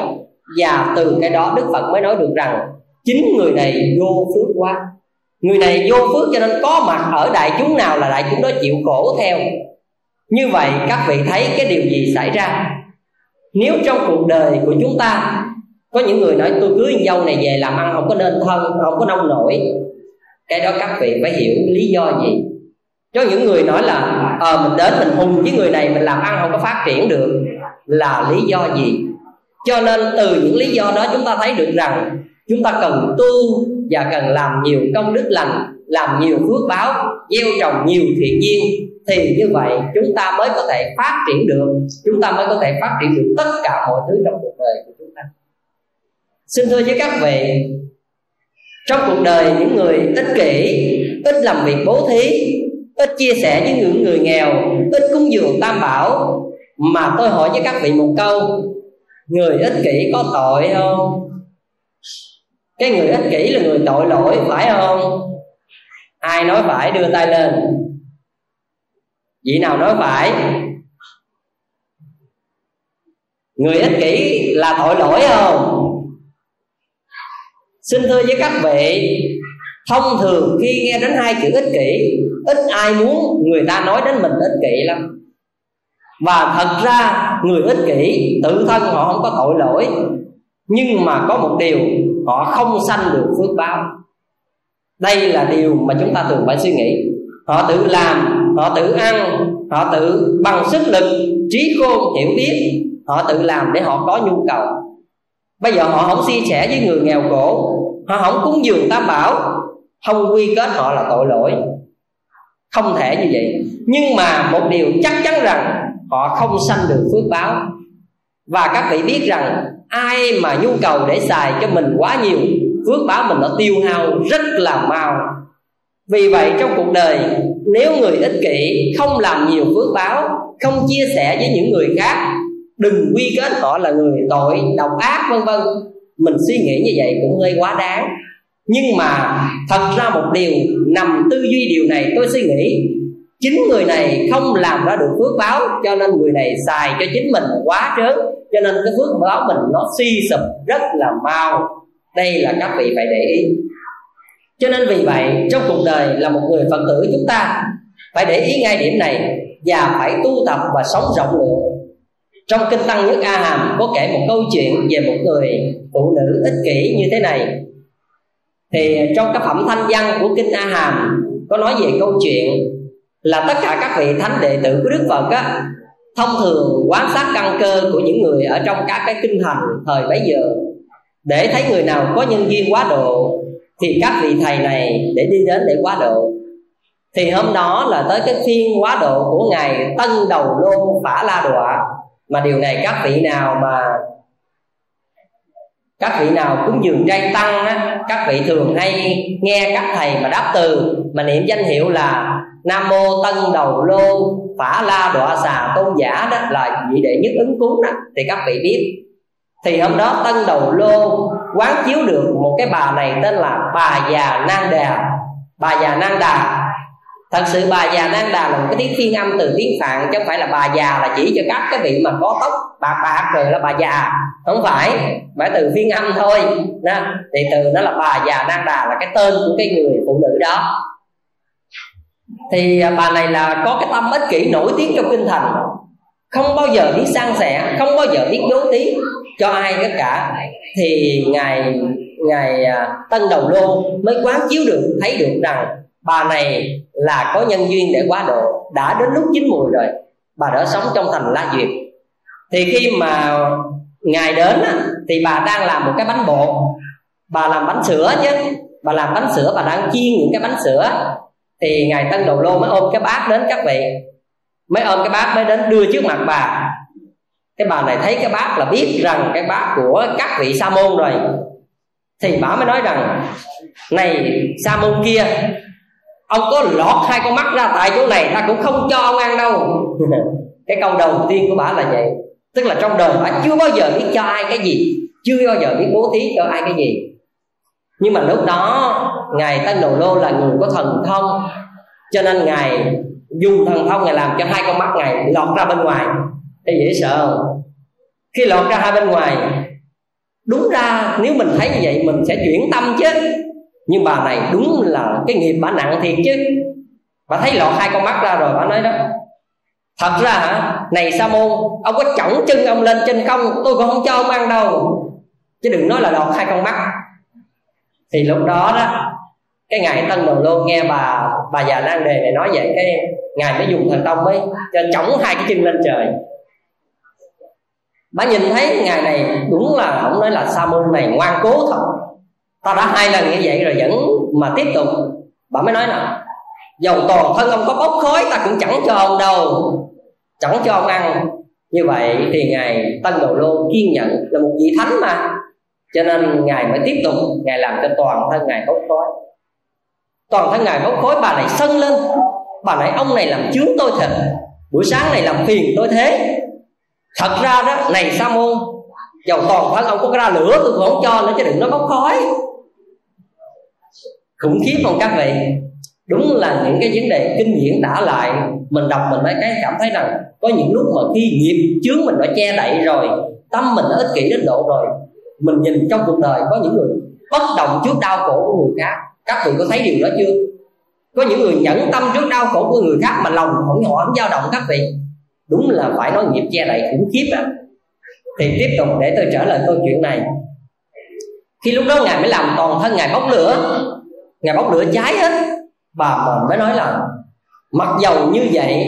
Và từ cái đó đức phật mới nói được rằng chính người này vô phước quá. Người này vô phước cho nên có mặt ở đại chúng nào là đại chúng đó chịu khổ theo. Như vậy các vị thấy cái điều gì xảy ra? Nếu trong cuộc đời của chúng ta có những người nói tôi cưới dâu này về làm ăn không có nên thân không có nông nổi cái đó các vị phải hiểu lý do gì. Cho những người nói là ờ à, mình đến mình hùng với người này mình làm ăn không có phát triển được là lý do gì? Cho nên từ những lý do đó chúng ta thấy được rằng chúng ta cần tu và cần làm nhiều công đức lành, làm nhiều phước báo, gieo trồng nhiều thiện duyên. Thì như vậy, chúng ta mới có thể phát triển được, chúng ta mới có thể phát triển được tất cả mọi thứ trong cuộc đời của chúng ta. Xin thưa với các vị, trong cuộc đời những người ích kỷ, ít làm việc bố thí, ít chia sẻ với những người nghèo, ít cúng dường tam bảo, mà tôi hỏi với các vị một câu, người ích kỷ có tội không? Cái người ích kỷ là người tội lỗi, phải không? Ai nói phải đưa tay lên. Vị nào nói phải? Người ích kỷ là tội lỗi không? Xin thưa với các vị, thông thường khi nghe đến hai chữ ích kỷ, ít ai muốn người ta nói đến mình ích kỷ lắm. Và thật ra, người ích kỷ tự thân họ không có tội lỗi, nhưng mà có một điều họ không sanh được phước báo. Đây là điều mà chúng ta thường phải suy nghĩ. Họ tự làm, họ tự ăn, họ tự bằng sức lực, trí khôn, hiểu biết. Họ tự làm để họ có nhu cầu. Bây giờ họ không chia sẻ với người nghèo khổ. Họ không cúng dường tam bảo. Không quy kết họ là tội lỗi. Không thể như vậy. Nhưng mà một điều chắc chắn rằng, họ không sanh được phước báo và các vị biết rằng ai mà nhu cầu để xài cho mình quá nhiều, phước báo mình nó tiêu hao rất là mau. Vì vậy trong cuộc đời, nếu người ích kỷ không làm nhiều phước báo, không chia sẻ với những người khác, đừng quy kết họ là người tội, độc ác, vân vân, mình suy nghĩ như vậy cũng hơi quá đáng. Nhưng mà thật ra một điều nằm tư duy điều này tôi suy nghĩ, chính người này không làm ra được phước báo cho nên người này xài cho chính mình quá trớn cho nên cái phước báo mình nó suy sụp rất là mau. Đây là các vị phải để ý. Cho nên vì vậy, trong cuộc đời là một người phật tử, chúng ta phải để ý ngay điểm này và phải tu tập và sống rộng lượng. Trong kinh tăng nhất a hàm có kể một câu chuyện về một người phụ nữ ích kỷ như thế này. Thì trong các phẩm thanh văn của kinh a hàm có nói về câu chuyện là tất cả các vị thánh đệ tử của đức phật á thông thường quan sát căn cơ của những người ở trong các cái kinh thành thời bấy giờ, để thấy người nào có nhân duyên quá độ, thì các vị thầy này để đi đến để quá độ. Thì hôm đó là tới cái phiên quá độ của ngài tân đầu lô phả la đọa, mà điều này các vị nào mà, các vị nào cúng dường trai tăng á, các vị thường hay nghe các thầy mà đáp từ. Mà niệm danh hiệu là nam mô tân đầu lô phả la đọa xà tôn giả đó là vị đệ nhất ứng cúng đó thì các vị biết, thì hôm đó tân đầu lô quán chiếu được một cái bà này tên là bà già nan đà. Bà già nan đà. Thật sự bà già nan đà là một cái tiếng phiên âm từ tiếng phạn, chứ không phải là bà già là chỉ cho các cái vị mà có tóc bạc bạc rồi là bà già. Không phải phải từ phiên âm thôi. Nè, thì từ nó là bà già nan đà là cái tên của cái người phụ nữ đó thì à, bà này là có cái tâm ích kỷ nổi tiếng trong kinh thành. Không bao giờ biết san sẻ, không bao giờ biết bố tí cho ai tất cả. Thì ngài ngài à, tân đầu lô mới quán chiếu được, thấy được rằng bà này là có nhân duyên để quá độ, đã đến lúc chín mùi rồi, bà đã sống trong thành la duyệt. Thì khi mà ngài đến thì bà đang làm một cái bánh bột. Bà làm bánh sữa chứ, bà làm bánh sữa, bà đang chiên những cái bánh sữa thì ngài tân đầu lô mới ôm cái bát đến các vị. Mới ôm cái bát mới đến đưa trước mặt bà. Cái bà này thấy cái bát là biết rằng cái bát của các vị sa môn rồi. Thì bà mới nói rằng, này, sa môn kia, ông có lọt hai con mắt ra tại chỗ này, ta cũng không cho ông ăn đâu. Cái câu đầu tiên của bà là vậy. Tức là trong đời bà chưa bao giờ biết cho ai cái gì, chưa bao giờ biết bố thí cho ai cái gì nhưng mà lúc đó, ngài tăng đồ lô là người có thần thông. Cho nên ngài dùng thần thông ngài làm cho hai con mắt ngài lọt ra bên ngoài. Thì dễ sợ không? Khi lọt ra hai bên ngoài, đúng ra nếu mình thấy như vậy, mình sẽ chuyển tâm chứ. Nhưng bà này đúng là cái nghiệp bà nặng thiệt chứ. Bà thấy lọt hai con mắt ra rồi, bà nói đó, thật ra hả? Này sa môn, ông có chỏng chân ông lên trên không? Tôi còn không cho ông ăn đâu. Chứ đừng nói là lọt hai con mắt thì lúc đó đó, cái ngài tân đồ lô nghe bà bà già nan đề này nói vậy, cái ngài mới dùng thần thông mới cho chống hai cái chân lên trời. Bà nhìn thấy ngài này đúng là không nói là sa môn này ngoan cố thật. Ta đã hai lần như vậy rồi vẫn mà tiếp tục. Bà mới nói là, dầu toàn thân ông có bốc khói, ta cũng chẳng cho ông đâu. Chẳng cho ông ăn. Như vậy thì ngài tân đồ lô kiên nhẫn là một vị thánh mà cho nên ngài mới tiếp tục, ngài làm cho toàn thân ngài bốc khói. Toàn thân ngài bốc khói, bà này sân lên. Bà này ông này làm chướng tôi thịt buổi sáng này làm phiền tôi thế. Thật ra đó, này sa môn, dầu toàn thân ông có ra lửa, tôi cũng không cho nữa, chứ đừng nói bốc khói. Khủng khiếp không các vị? Đúng là những cái vấn đề kinh điển đã lại, mình đọc mình mới cái cảm thấy rằng có những lúc mà khi nghiệp chướng mình đã che đậy rồi, tâm mình đã ích kỷ đến độ rồi mình nhìn trong cuộc đời có những người bất đồng trước đau khổ của người khác. Các vị có thấy điều đó chưa? Có những người nhẫn tâm trước đau khổ của người khác mà lòng họ họ không dao động các vị. Đúng là phải nói nghiệp che đậy khủng khiếp á. Thì tiếp tục để tôi trở lại câu chuyện này. Khi lúc đó ngài mới làm toàn thân, ngài bốc lửa. Ngài bốc lửa cháy hết. Bà mòn mới nói là, mặc dầu như vậy,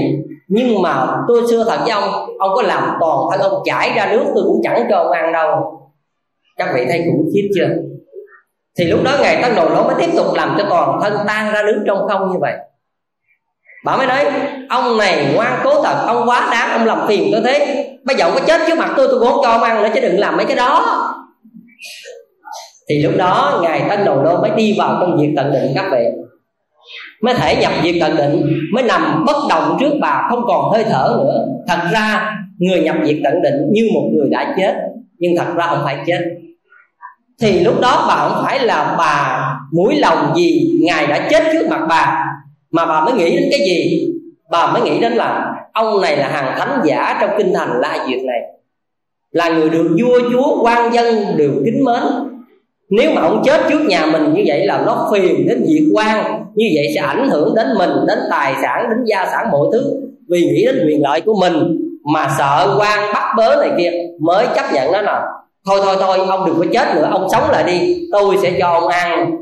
nhưng mà tôi xưa thật với ông ông có làm toàn thân ông chảy ra nước, tôi cũng chẳng cho ông ăn đâu các vị thấy khủng khiếp chưa? Thì lúc đó ngài tăng đồ lỗ mới tiếp tục làm cho toàn thân tan ra nước trong không như vậy. Bà mới nói, ông này ngoan cố thật, ông quá đáng, ông làm phiền tôi thế. Bây giờ ông có chết trước mặt tôi tôi cũng cho ông ăn nữa chứ đừng làm mấy cái đó. Thì lúc đó ngài tân đầu đô mới đi vào công việc tận định các vị. Mới thể nhập việc tận định, mới nằm bất động trước bà, không còn hơi thở nữa. Thật ra, người nhập việc tận định như một người đã chết, nhưng thật ra không phải chết thì lúc đó bà không phải là bà mũi lòng gì ngài đã chết trước mặt bà, mà bà mới nghĩ đến cái gì? Bà mới nghĩ đến là ông này là hàng thánh giả trong kinh thành la duyệt này, là người được vua chúa quan dân đều kính mến. Nếu mà ông chết trước nhà mình như vậy là nó phiền đến diệt quan, như vậy sẽ ảnh hưởng đến mình, đến tài sản, đến gia sản mọi thứ. Vì nghĩ đến quyền lợi của mình mà sợ quan bắt bớ này kia mới chấp nhận nó nào thôi thôi thôi, ông đừng có chết nữa, ông sống lại đi. Tôi sẽ cho ông ăn.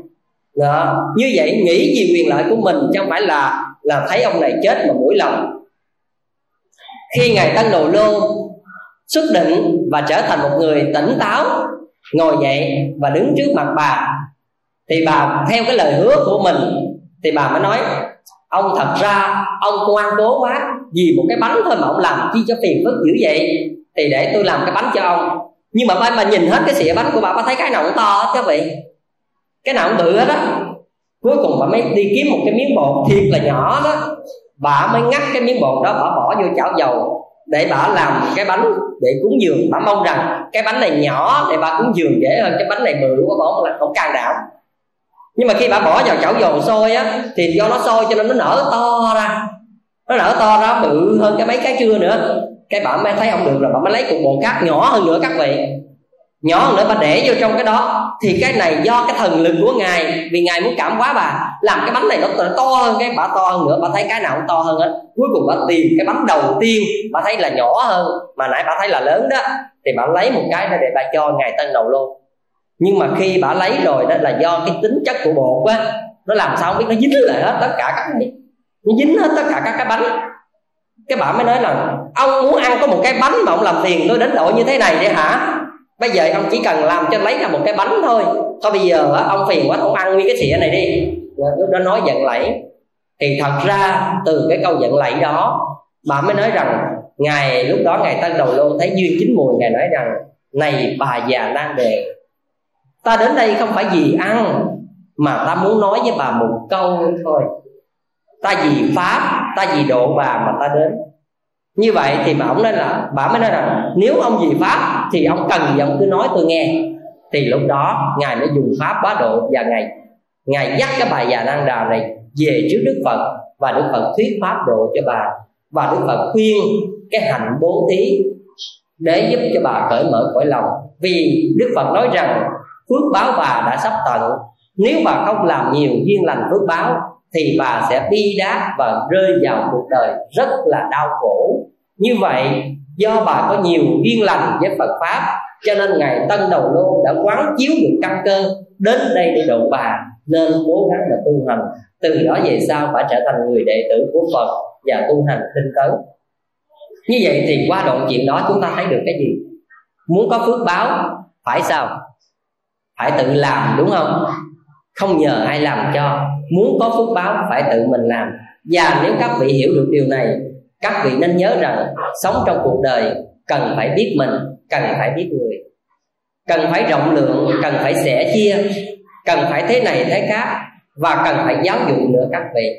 Đó. như vậy nghĩ gì quyền lợi của mình chứ không phải là là thấy ông này chết mà mũi lòng. Khi ngài tăng đồ lô xuất định và trở thành một người tỉnh táo, ngồi dậy và đứng trước mặt bà, thì bà theo cái lời hứa của mình, thì bà mới nói, ông thật ra, ông ngoan cố quá, vì một cái bánh thôi mà ông làm chi cho phiền phức dữ vậy, thì để tôi làm cái bánh cho ông nhưng mà bà, bà nhìn hết cái xỉa bánh của bà bà thấy cái nào cũng to hết các vị. Cái nào cũng bự hết á. Cuối cùng bà mới đi kiếm một cái miếng bột thiệt là nhỏ đó. Bà mới ngắt cái miếng bột đó bà bỏ vô chảo dầu để bà làm cái bánh để cúng dường. Bà mong rằng cái bánh này nhỏ để bà cúng dường dễ hơn cái bánh này bự quá bà không là không can đảm. Nhưng mà khi bà bỏ vào chảo dầu sôi á thì do nó sôi cho nên nó nở to ra. Nó nở to ra bự hơn cái mấy cái chưa nữa cái bà mới thấy không được rồi bà mới lấy cục bột cát nhỏ hơn nữa các vị. Nhỏ hơn nữa bà để vô trong cái đó. Thì cái này do cái thần lực của ngài, vì ngài muốn cảm hóa bà, làm cái bánh này nó to hơn, cái bà to hơn nữa bà thấy cái nào cũng to hơn á. Cuối cùng bà tìm cái bánh đầu tiên bà thấy là nhỏ hơn, mà nãy bà thấy là lớn đó. Thì bà lấy một cái ra để bà cho ngài tân đầu luôn nhưng mà khi bà lấy rồi đó là do cái tính chất của bột á, nó làm sao không biết, nó dính lại hết tất cả các nó dính hết tất cả các cái bánh cái bà mới nói là, ông muốn ăn có một cái bánh mà ông làm tiền tôi đến độ như thế này để hả? Bây giờ ông chỉ cần làm cho lấy ra một cái bánh thôi. Thôi bây giờ ông phiền quá, ông ăn nguyên cái xịa này đi. Lúc đó nói giận lẫy. Thì thật ra, từ cái câu giận lẫy đó, bà mới nói rằng, ngài, lúc đó ngài tân đầu lô thấy duyên chín mùi, ngài nói rằng, này bà già nan đề, ta đến đây không phải vì ăn, mà ta muốn nói với bà một câu thôi. Ta vì pháp ta vì độ bà mà ta đến. Như vậy thì mà ông nói là, bà mới nói rằng, nếu ông vì pháp thì ông cần gì ông cứ nói tôi nghe. Thì lúc đó, ngài mới dùng pháp bá độ và ngài ngài dắt cái bà già năng đà này về trước đức phật và đức phật thuyết pháp độ cho bà. Và đức phật khuyên cái hạnh bố thí để giúp cho bà cởi mở cõi lòng. Vì đức phật nói rằng, phước báo bà đã sắp tận. Nếu bà không làm nhiều duyên lành phước báo thì bà sẽ bi đát và rơi vào cuộc đời rất là đau khổ. Như vậy, do bà có nhiều duyên lành với phật pháp, cho nên ngài tân đầu lô đã quán chiếu được căn cơ đến đây để độ bà, nên cố gắng là tu hành. Từ đó về sau, bà trở thành người đệ tử của phật và tu hành tinh tấn. Như vậy thì qua đoạn chuyện đó, chúng ta thấy được cái gì? Muốn có phước báo, phải sao? Phải tự làm, đúng không? Không nhờ ai làm cho. Muốn có phước báo phải tự mình làm. Và nếu các vị hiểu được điều này, các vị nên nhớ rằng sống trong cuộc đời cần phải biết mình, cần phải biết người. Cần phải rộng lượng, cần phải sẻ chia. Cần phải thế này thế khác và cần phải giáo dục nữa các vị.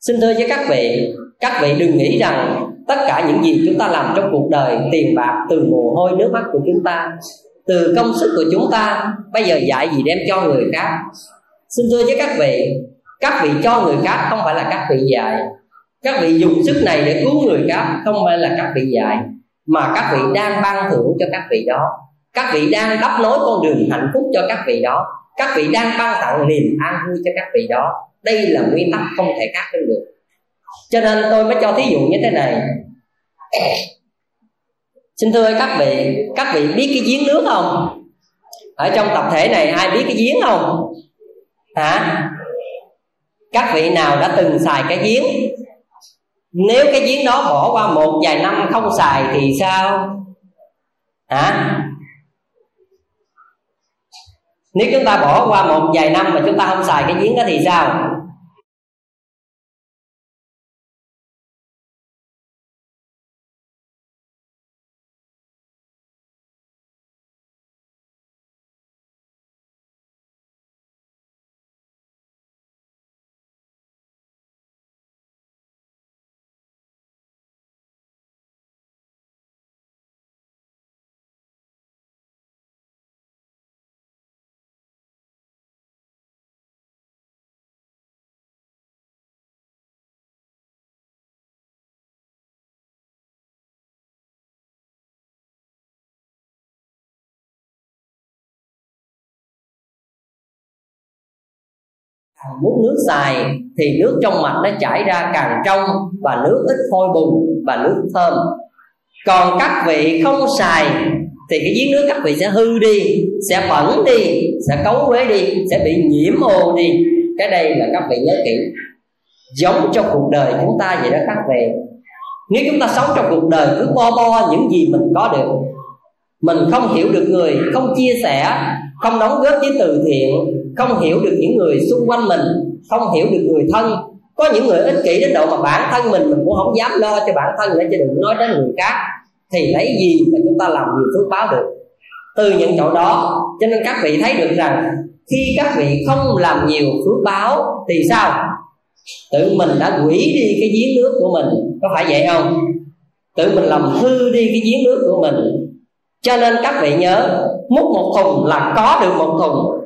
Xin thưa với các vị các vị đừng nghĩ rằng tất cả những gì chúng ta làm trong cuộc đời, tiền bạc, từ mồ hôi, nước mắt của chúng ta, từ công sức của chúng ta, bây giờ dạy gì đem cho người khác? Xin thưa với các vị các vị cho người khác không phải là các vị dạy. Các vị dùng sức này để cứu người khác không phải là các vị dạy, mà các vị đang ban thưởng cho các vị đó. Các vị đang đắp nối con đường hạnh phúc cho các vị đó. Các vị đang ban tặng niềm an vui cho các vị đó. Đây là nguyên tắc không thể khác hơn được. Cho nên tôi mới cho thí dụ như thế này. Xin thưa các vị các vị biết cái giếng nước không? Ở trong tập thể này ai biết cái giếng không? Hả? Các vị nào đã từng xài cái giếng? Nếu cái giếng đó bỏ qua một vài năm không xài thì sao? Hả? Nếu chúng ta bỏ qua một vài năm mà chúng ta không xài cái giếng đó thì sao? Muốn nước xài thì nước trong mạch nó chảy ra càng trong và nước ít hôi bùn và nước thơm. Còn các vị không xài thì cái giếng nước các vị sẽ hư đi, sẽ bẩn đi, sẽ cấu quế đi, sẽ bị nhiễm ô đi. Cái đây là các vị nhớ kỹ. Giống trong cuộc đời chúng ta vậy đó các vị. Nếu chúng ta sống trong cuộc đời cứ bo bo những gì mình có được, mình không hiểu được người, không chia sẻ, không đóng góp với từ thiện không hiểu được những người xung quanh mình, không hiểu được người thân. Có những người ích kỷ đến độ mà bản thân mình mình cũng không dám lo cho bản thân để cho đừng nói đến người khác. Thì lấy gì mà chúng ta làm nhiều phước báo được? Từ những chỗ đó, cho nên các vị thấy được rằng, khi các vị không làm nhiều phước báo thì sao? Tự mình đã quỷ đi cái giếng nước của mình, có phải vậy không? Tự mình làm hư đi cái giếng nước của mình. Cho nên các vị nhớ, múc một thùng là có được một thùng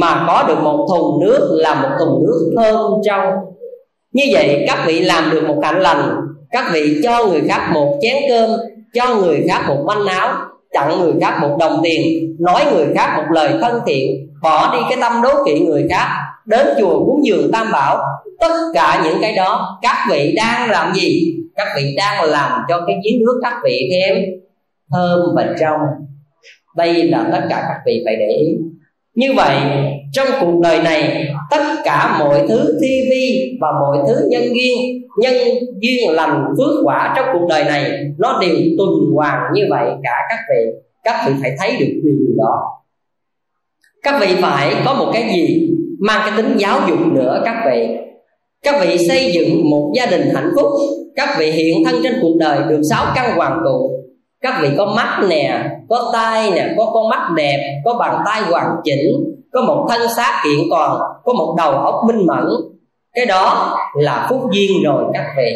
mà có được một thùng nước là một thùng nước thơm trong. Như vậy, các vị làm được một hạnh lành, các vị cho người khác một chén cơm, cho người khác một manh áo, tặng người khác một đồng tiền, nói người khác một lời thân thiện, bỏ đi cái tâm đố kỵ người khác, đến chùa cúng dường tam bảo. Tất cả những cái đó, các vị đang làm gì? Các vị đang làm cho cái giếng nước các vị thêm thơm và trong. Đây là tất cả các vị phải để ý như vậy, trong cuộc đời này, tất cả mọi thứ thi vi và mọi thứ nhân duyên nhân duyên lành phước quả trong cuộc đời này, nó đều tuần hoàn như vậy, cả các vị các vị phải thấy được điều đó. Các vị phải có một cái gì mang cái tính giáo dục nữa, các vị. Các vị xây dựng một gia đình hạnh phúc, các vị hiện thân trên cuộc đời được sáu căn hoàng tụ các vị có mắt nè, có tai nè, có con mắt đẹp, có bàn tay hoàn chỉnh, có một thân xác kiện toàn, có một đầu óc minh mẫn. Cái đó là phúc duyên rồi các vị.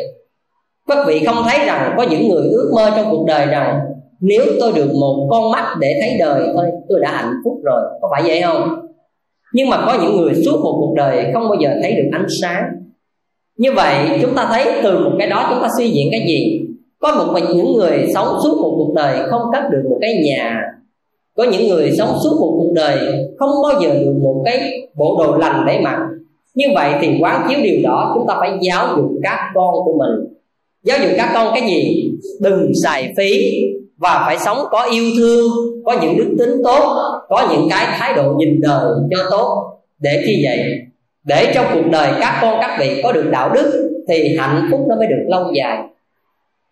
Các vị không thấy rằng có những người ước mơ trong cuộc đời rằng, nếu tôi được một con mắt để thấy đời thôi, tôi đã hạnh phúc rồi. Có phải vậy không? Nhưng mà có những người suốt một cuộc đời không bao giờ thấy được ánh sáng. Như vậy, chúng ta thấy từ một cái đó chúng ta suy diễn cái gì? Có một mình những người sống suốt một cuộc đời không cất được một cái nhà. Có những người sống suốt một cuộc đời không bao giờ được một cái bộ đồ lành để mặc. Như vậy thì quán chiếu điều đó chúng ta phải giáo dục các con của mình. Giáo dục các con cái gì? Đừng xài phí và phải sống có yêu thương, có những đức tính tốt, có những cái thái độ nhìn đời cho tốt. Để khi vậy, để trong cuộc đời các con các vị có được đạo đức thì hạnh phúc nó mới được lâu dài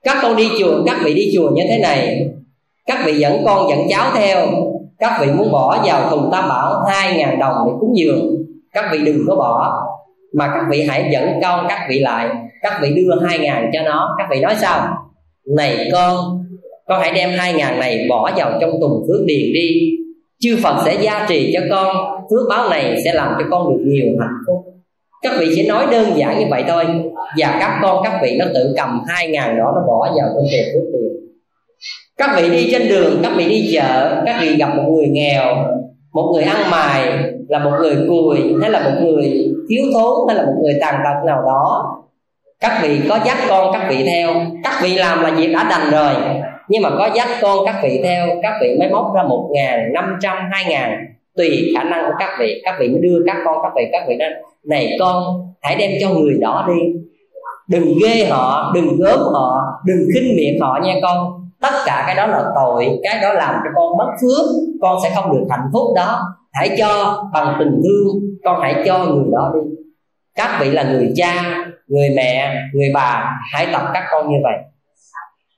các con đi chùa, các vị đi chùa như thế này. Các vị dẫn con, dẫn cháu theo. Các vị muốn bỏ vào thùng tam bảo hai ngàn đồng để cúng dường. Các vị đừng có bỏ, mà các vị hãy dẫn con, các vị lại. Các vị đưa hai ngàn cho nó. Các vị nói sao? Này con con hãy đem hai ngàn này bỏ vào trong thùng phước điền đi. Chư phật sẽ gia trì cho con. Phước báo này sẽ làm cho con được nhiều hạnh phúc các vị chỉ nói đơn giản như vậy thôi. Và các con, các vị nó tự cầm hai ngàn đó nó bỏ vào trong tiền phước tiền. Các vị đi trên đường, các vị đi chợ, các vị gặp một người nghèo, một người ăn mài là một người cùi hay là một người thiếu thốn, hay là một người tàn tật nào đó. Các vị có dắt con, các vị theo. Các vị làm là việc đã đành rồi. Nhưng mà có dắt con, các vị theo, các vị mới móc ra một ngàn năm trăm, hai ngàn. Tùy khả năng của các vị. Các vị mới đưa các con, các vị các vị đó này con, hãy đem cho người đó đi. Đừng ghê họ, đừng gớm họ, đừng khinh miệng họ nha con. Tất cả cái đó là tội, cái đó làm cho con mất phước, con sẽ không được hạnh phúc đó. Hãy cho bằng tình thương, con hãy cho người đó đi. Các vị là người cha, người mẹ, người bà, hãy tập các con như vậy.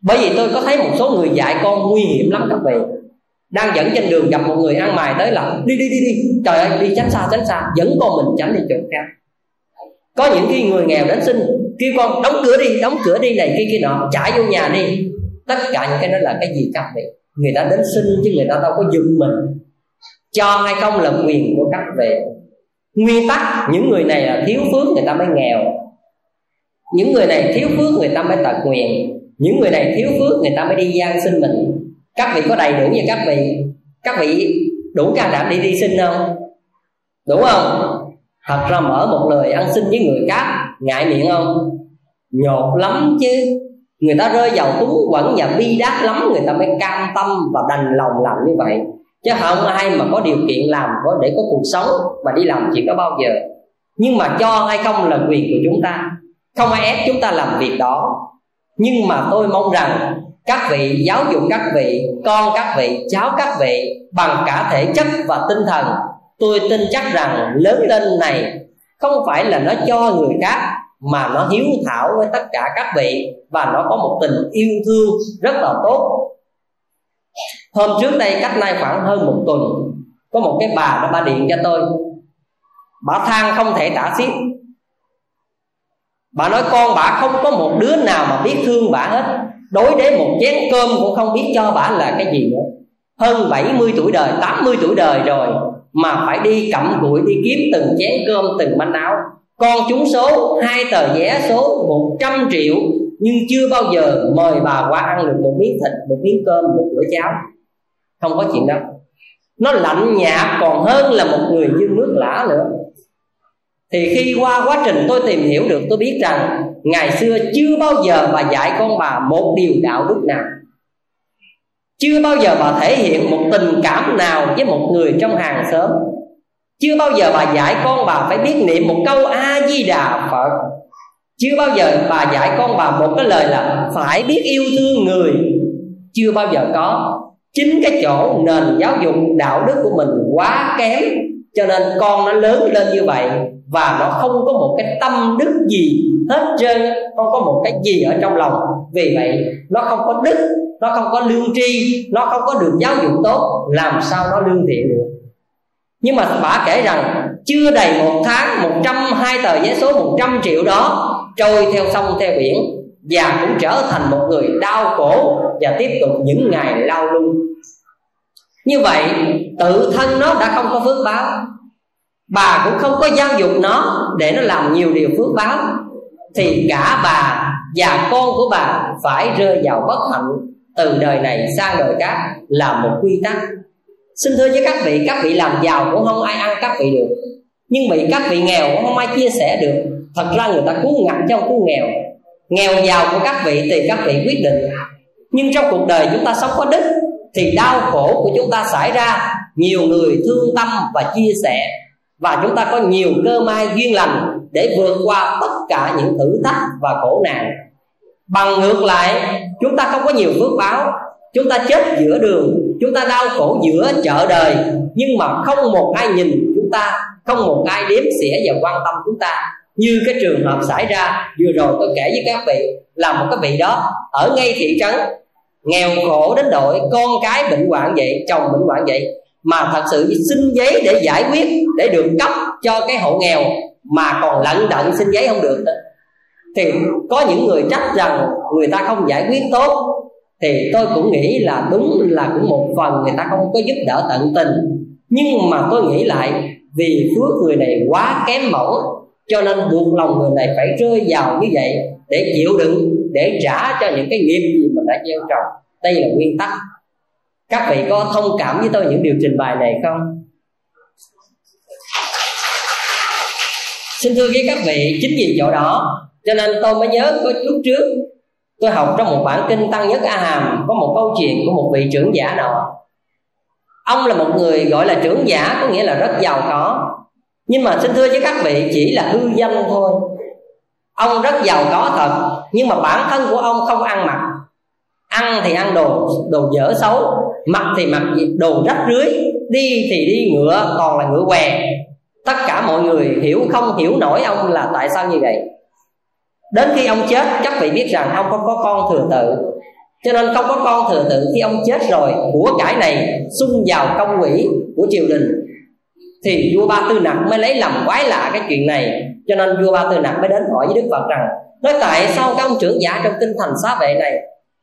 Bởi vì tôi có thấy một số người dạy con nguy hiểm lắm các vị đang dẫn trên đường gặp một người ăn mày tới là, đi đi đi đi. Trời ơi, đi tránh xa tránh xa. Dẫn con mình tránh đi chỗ khác. Có những khi người nghèo đến xin, kêu con, đóng cửa đi, đóng cửa đi này, kia kia nọ. Chạy vô nhà đi. Tất cả những cái đó là cái gì các vị người ta đến xin chứ người ta đâu có dừng mình. Cho hay không là quyền của các vị nguyên tắc, những người này là thiếu phước, người ta mới nghèo. Những người này thiếu phước, người ta mới tật nguyện những người này thiếu phước, người ta mới đi gian xin mình các vị có đầy đủ như các vị. Các vị đủ can đảm đi đi xin không? Đúng không? Thật ra mở một lời ăn xin với người khác, ngại miệng không? Nhột lắm chứ. Người ta rơi vào túng quẩn và bi đát lắm, người ta mới cam tâm và đành lòng làm như vậy. Chứ không ai mà có điều kiện làm có để có cuộc sống mà đi làm chuyện đó bao giờ. Nhưng mà cho hay không là quyền của chúng ta. Không ai ép chúng ta làm việc đó. Nhưng mà tôi mong rằng các vị giáo dục các vị, con các vị, cháu các vị bằng cả thể chất và tinh thần. Tôi tin chắc rằng lớn lên này không phải là nó cho người khác, mà nó hiếu thảo với tất cả các vị và nó có một tình yêu thương rất là tốt. Hôm trước đây cách nay khoảng hơn một tuần, có một cái bà nó ba điện cho tôi. Bà than không thể tả xiết. Bà nói, con bà không có một đứa nào mà biết thương bà hết đối đến một chén cơm cũng không biết cho bà là cái gì nữa. Hơn 70 tuổi đời 80 tuổi đời rồi mà phải đi cặm cụi đi kiếm từng chén cơm, từng manh áo. Con chúng số, hai tờ vé số 100 triệu, nhưng chưa bao giờ mời bà qua ăn được một miếng thịt, một miếng cơm, một bữa cháo. Không có chuyện đó. Nó lạnh nhạt còn hơn là một người như nước lã nữa. Thì khi qua quá trình tôi tìm hiểu được, tôi biết rằng ngày xưa chưa bao giờ bà dạy con bà một điều đạo đức nào. Chưa bao giờ bà thể hiện một tình cảm nào với một người trong hàng xóm. Chưa bao giờ bà dạy con bà phải biết niệm một câu a di đà phật. Chưa bao giờ bà dạy con bà một cái lời là phải biết yêu thương người. Chưa bao giờ có. Chính cái chỗ nền giáo dục đạo đức của mình quá kém cho nên con nó lớn lên như vậy và nó không có một cái tâm đức gì hết trơn, không có một cái gì ở trong lòng. Vì vậy, nó không có đức, nó không có lương tri, nó không có được giáo dục tốt, làm sao nó lương thiện được? Nhưng mà bà kể rằng, chưa đầy một tháng, một trăm hai tờ giấy số một trăm triệu đó trôi theo sông theo biển và cũng trở thành một người đau khổ và tiếp tục những ngày lao lung như vậy, tự thân nó đã không có phước báo. Bà cũng không có giáo dục nó để nó làm nhiều điều phước báo. Thì cả bà và con của bà phải rơi vào bất hạnh từ đời này sang đời khác là một quy tắc. Xin thưa với các vị các vị làm giàu cũng không ai ăn các vị được. Nhưng bị các vị nghèo cũng không ai chia sẻ được. Thật ra người ta cứu ngặt trong cứu nghèo. Nghèo giàu của các vị thì các vị quyết định. Nhưng trong cuộc đời chúng ta sống có đức thì đau khổ của chúng ta xảy ra, nhiều người thương tâm và chia sẻ. Và chúng ta có nhiều cơ may duyên lành để vượt qua tất cả những thử thách và khổ nạn. Bằng ngược lại, chúng ta không có nhiều phước báo. Chúng ta chết giữa đường, chúng ta đau khổ giữa chợ đời. Nhưng mà không một ai nhìn chúng ta, không một ai đếm xỉa và quan tâm chúng ta. Như cái trường hợp xảy ra, vừa rồi tôi kể với các vị, là một cái vị đó, ở ngay thị trấn nghèo khổ đến đội con cái bệnh hoạn vậy, chồng bệnh hoạn vậy, mà thật sự xin giấy để giải quyết, để được cấp cho cái hộ nghèo mà còn lận đận xin giấy không được thì có những người trách rằng người ta không giải quyết tốt, thì tôi cũng nghĩ là đúng là cũng một phần người ta không có giúp đỡ tận tình. Nhưng mà tôi nghĩ lại, vì phước người này quá kém mỏng cho nên buộc lòng người này phải rơi vào như vậy để chịu đựng để trả cho những cái nghiệp gì mình đã gieo trồng. Đây là nguyên tắc. Các vị có thông cảm với tôi những điều trình bày này không? Xin thưa với các vị, chính vì chỗ đó, cho nên tôi mới nhớ có lúc trước, tôi học trong một bản kinh tăng nhất a hàm có một câu chuyện của một vị trưởng giả nào ông là một người gọi là trưởng giả, có nghĩa là rất giàu có. Nhưng mà xin thưa với các vị, chỉ là hư danh thôi. Ông rất giàu có thật nhưng mà bản thân của ông không ăn mặc. Ăn thì ăn đồ đồ dở xấu, mặc thì mặc đồ rách rưới, đi thì đi ngựa còn là ngựa què. Tất cả mọi người hiểu không hiểu nổi ông là tại sao như vậy. Đến khi ông chết các vị biết rằng ông không có con thừa tự. Cho nên không có con thừa tự khi ông chết rồi, của cải này xung vào công quỹ của triều đình. Thì vua ba tư nặc mới lấy làm quái lạ cái chuyện này. Cho nên vua ba tư nặc mới đến hỏi với đức phật rằng nói tại sao các ông trưởng giả trong tinh thành xá vệ này,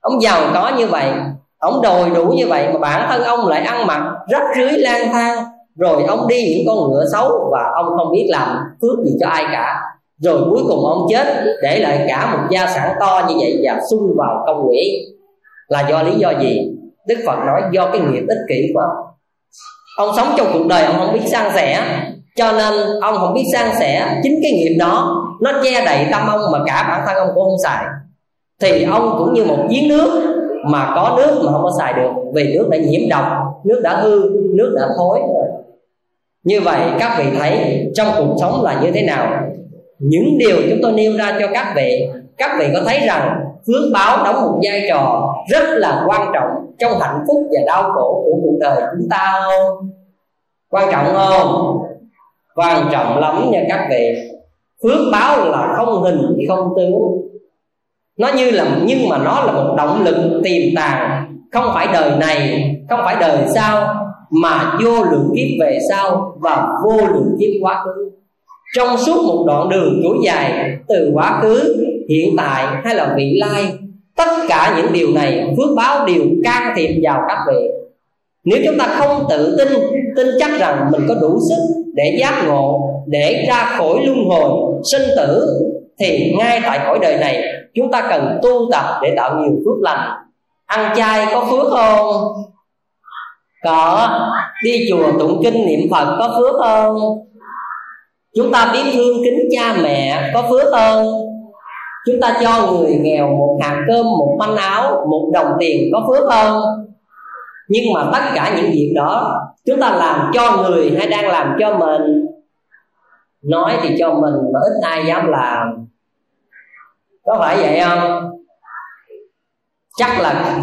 ông giàu có như vậy, ông đòi đủ như vậy mà bản thân ông lại ăn mặc rách rưới lang thang, rồi ông đi những con ngựa xấu và ông không biết làm phước gì cho ai cả. Rồi cuối cùng ông chết để lại cả một gia sản to như vậy và xung vào công quỷ là do lý do gì? Đức phật nói do cái nghiệp ích kỷ của ông. Ông sống trong cuộc đời ông không biết san sẻ cho nên, ông không biết san sẻ chính cái nghiệp đó. Nó che đậy tâm ông mà cả bản thân ông cũng không xài. Thì ông cũng như một giếng nước mà có nước mà không có xài được. Vì nước đã nhiễm độc, nước đã hư, nước đã thối rồi. Như vậy, các vị thấy trong cuộc sống là như thế nào? Những điều chúng tôi nêu ra cho các vị các vị có thấy rằng phước báo đóng một vai trò rất là quan trọng trong hạnh phúc và đau khổ của cuộc đời chúng ta không? Quan trọng không? Quan trọng lắm nha các vị. Phước báo là không hình không tướng. Nó như là, nhưng mà nó là một động lực tiềm tàng. Không phải đời này, không phải đời sau, mà vô lượng kiếp về sau và vô lượng kiếp quá khứ. Trong suốt một đoạn đường chuỗi dài từ quá khứ, hiện tại hay là vị lai, tất cả những điều này phước báo đều can thiệp vào các vị. Nếu chúng ta không tự tin tin chắc rằng mình có đủ sức để giác ngộ, để ra khỏi luân hồi, sinh tử, thì ngay tại cõi đời này, chúng ta cần tu tập để tạo nhiều phước lành. Ăn chay có phước không? Có. Đi chùa tụng kinh niệm phật có phước không? Chúng ta biết thương kính cha mẹ có phước không? Chúng ta cho người nghèo một hạt cơm, một manh áo, một đồng tiền có phước không? Nhưng mà tất cả những việc đó chúng ta làm cho người hay đang làm cho mình? Nói thì cho mình mà ít ai dám làm. Có phải vậy không? Chắc là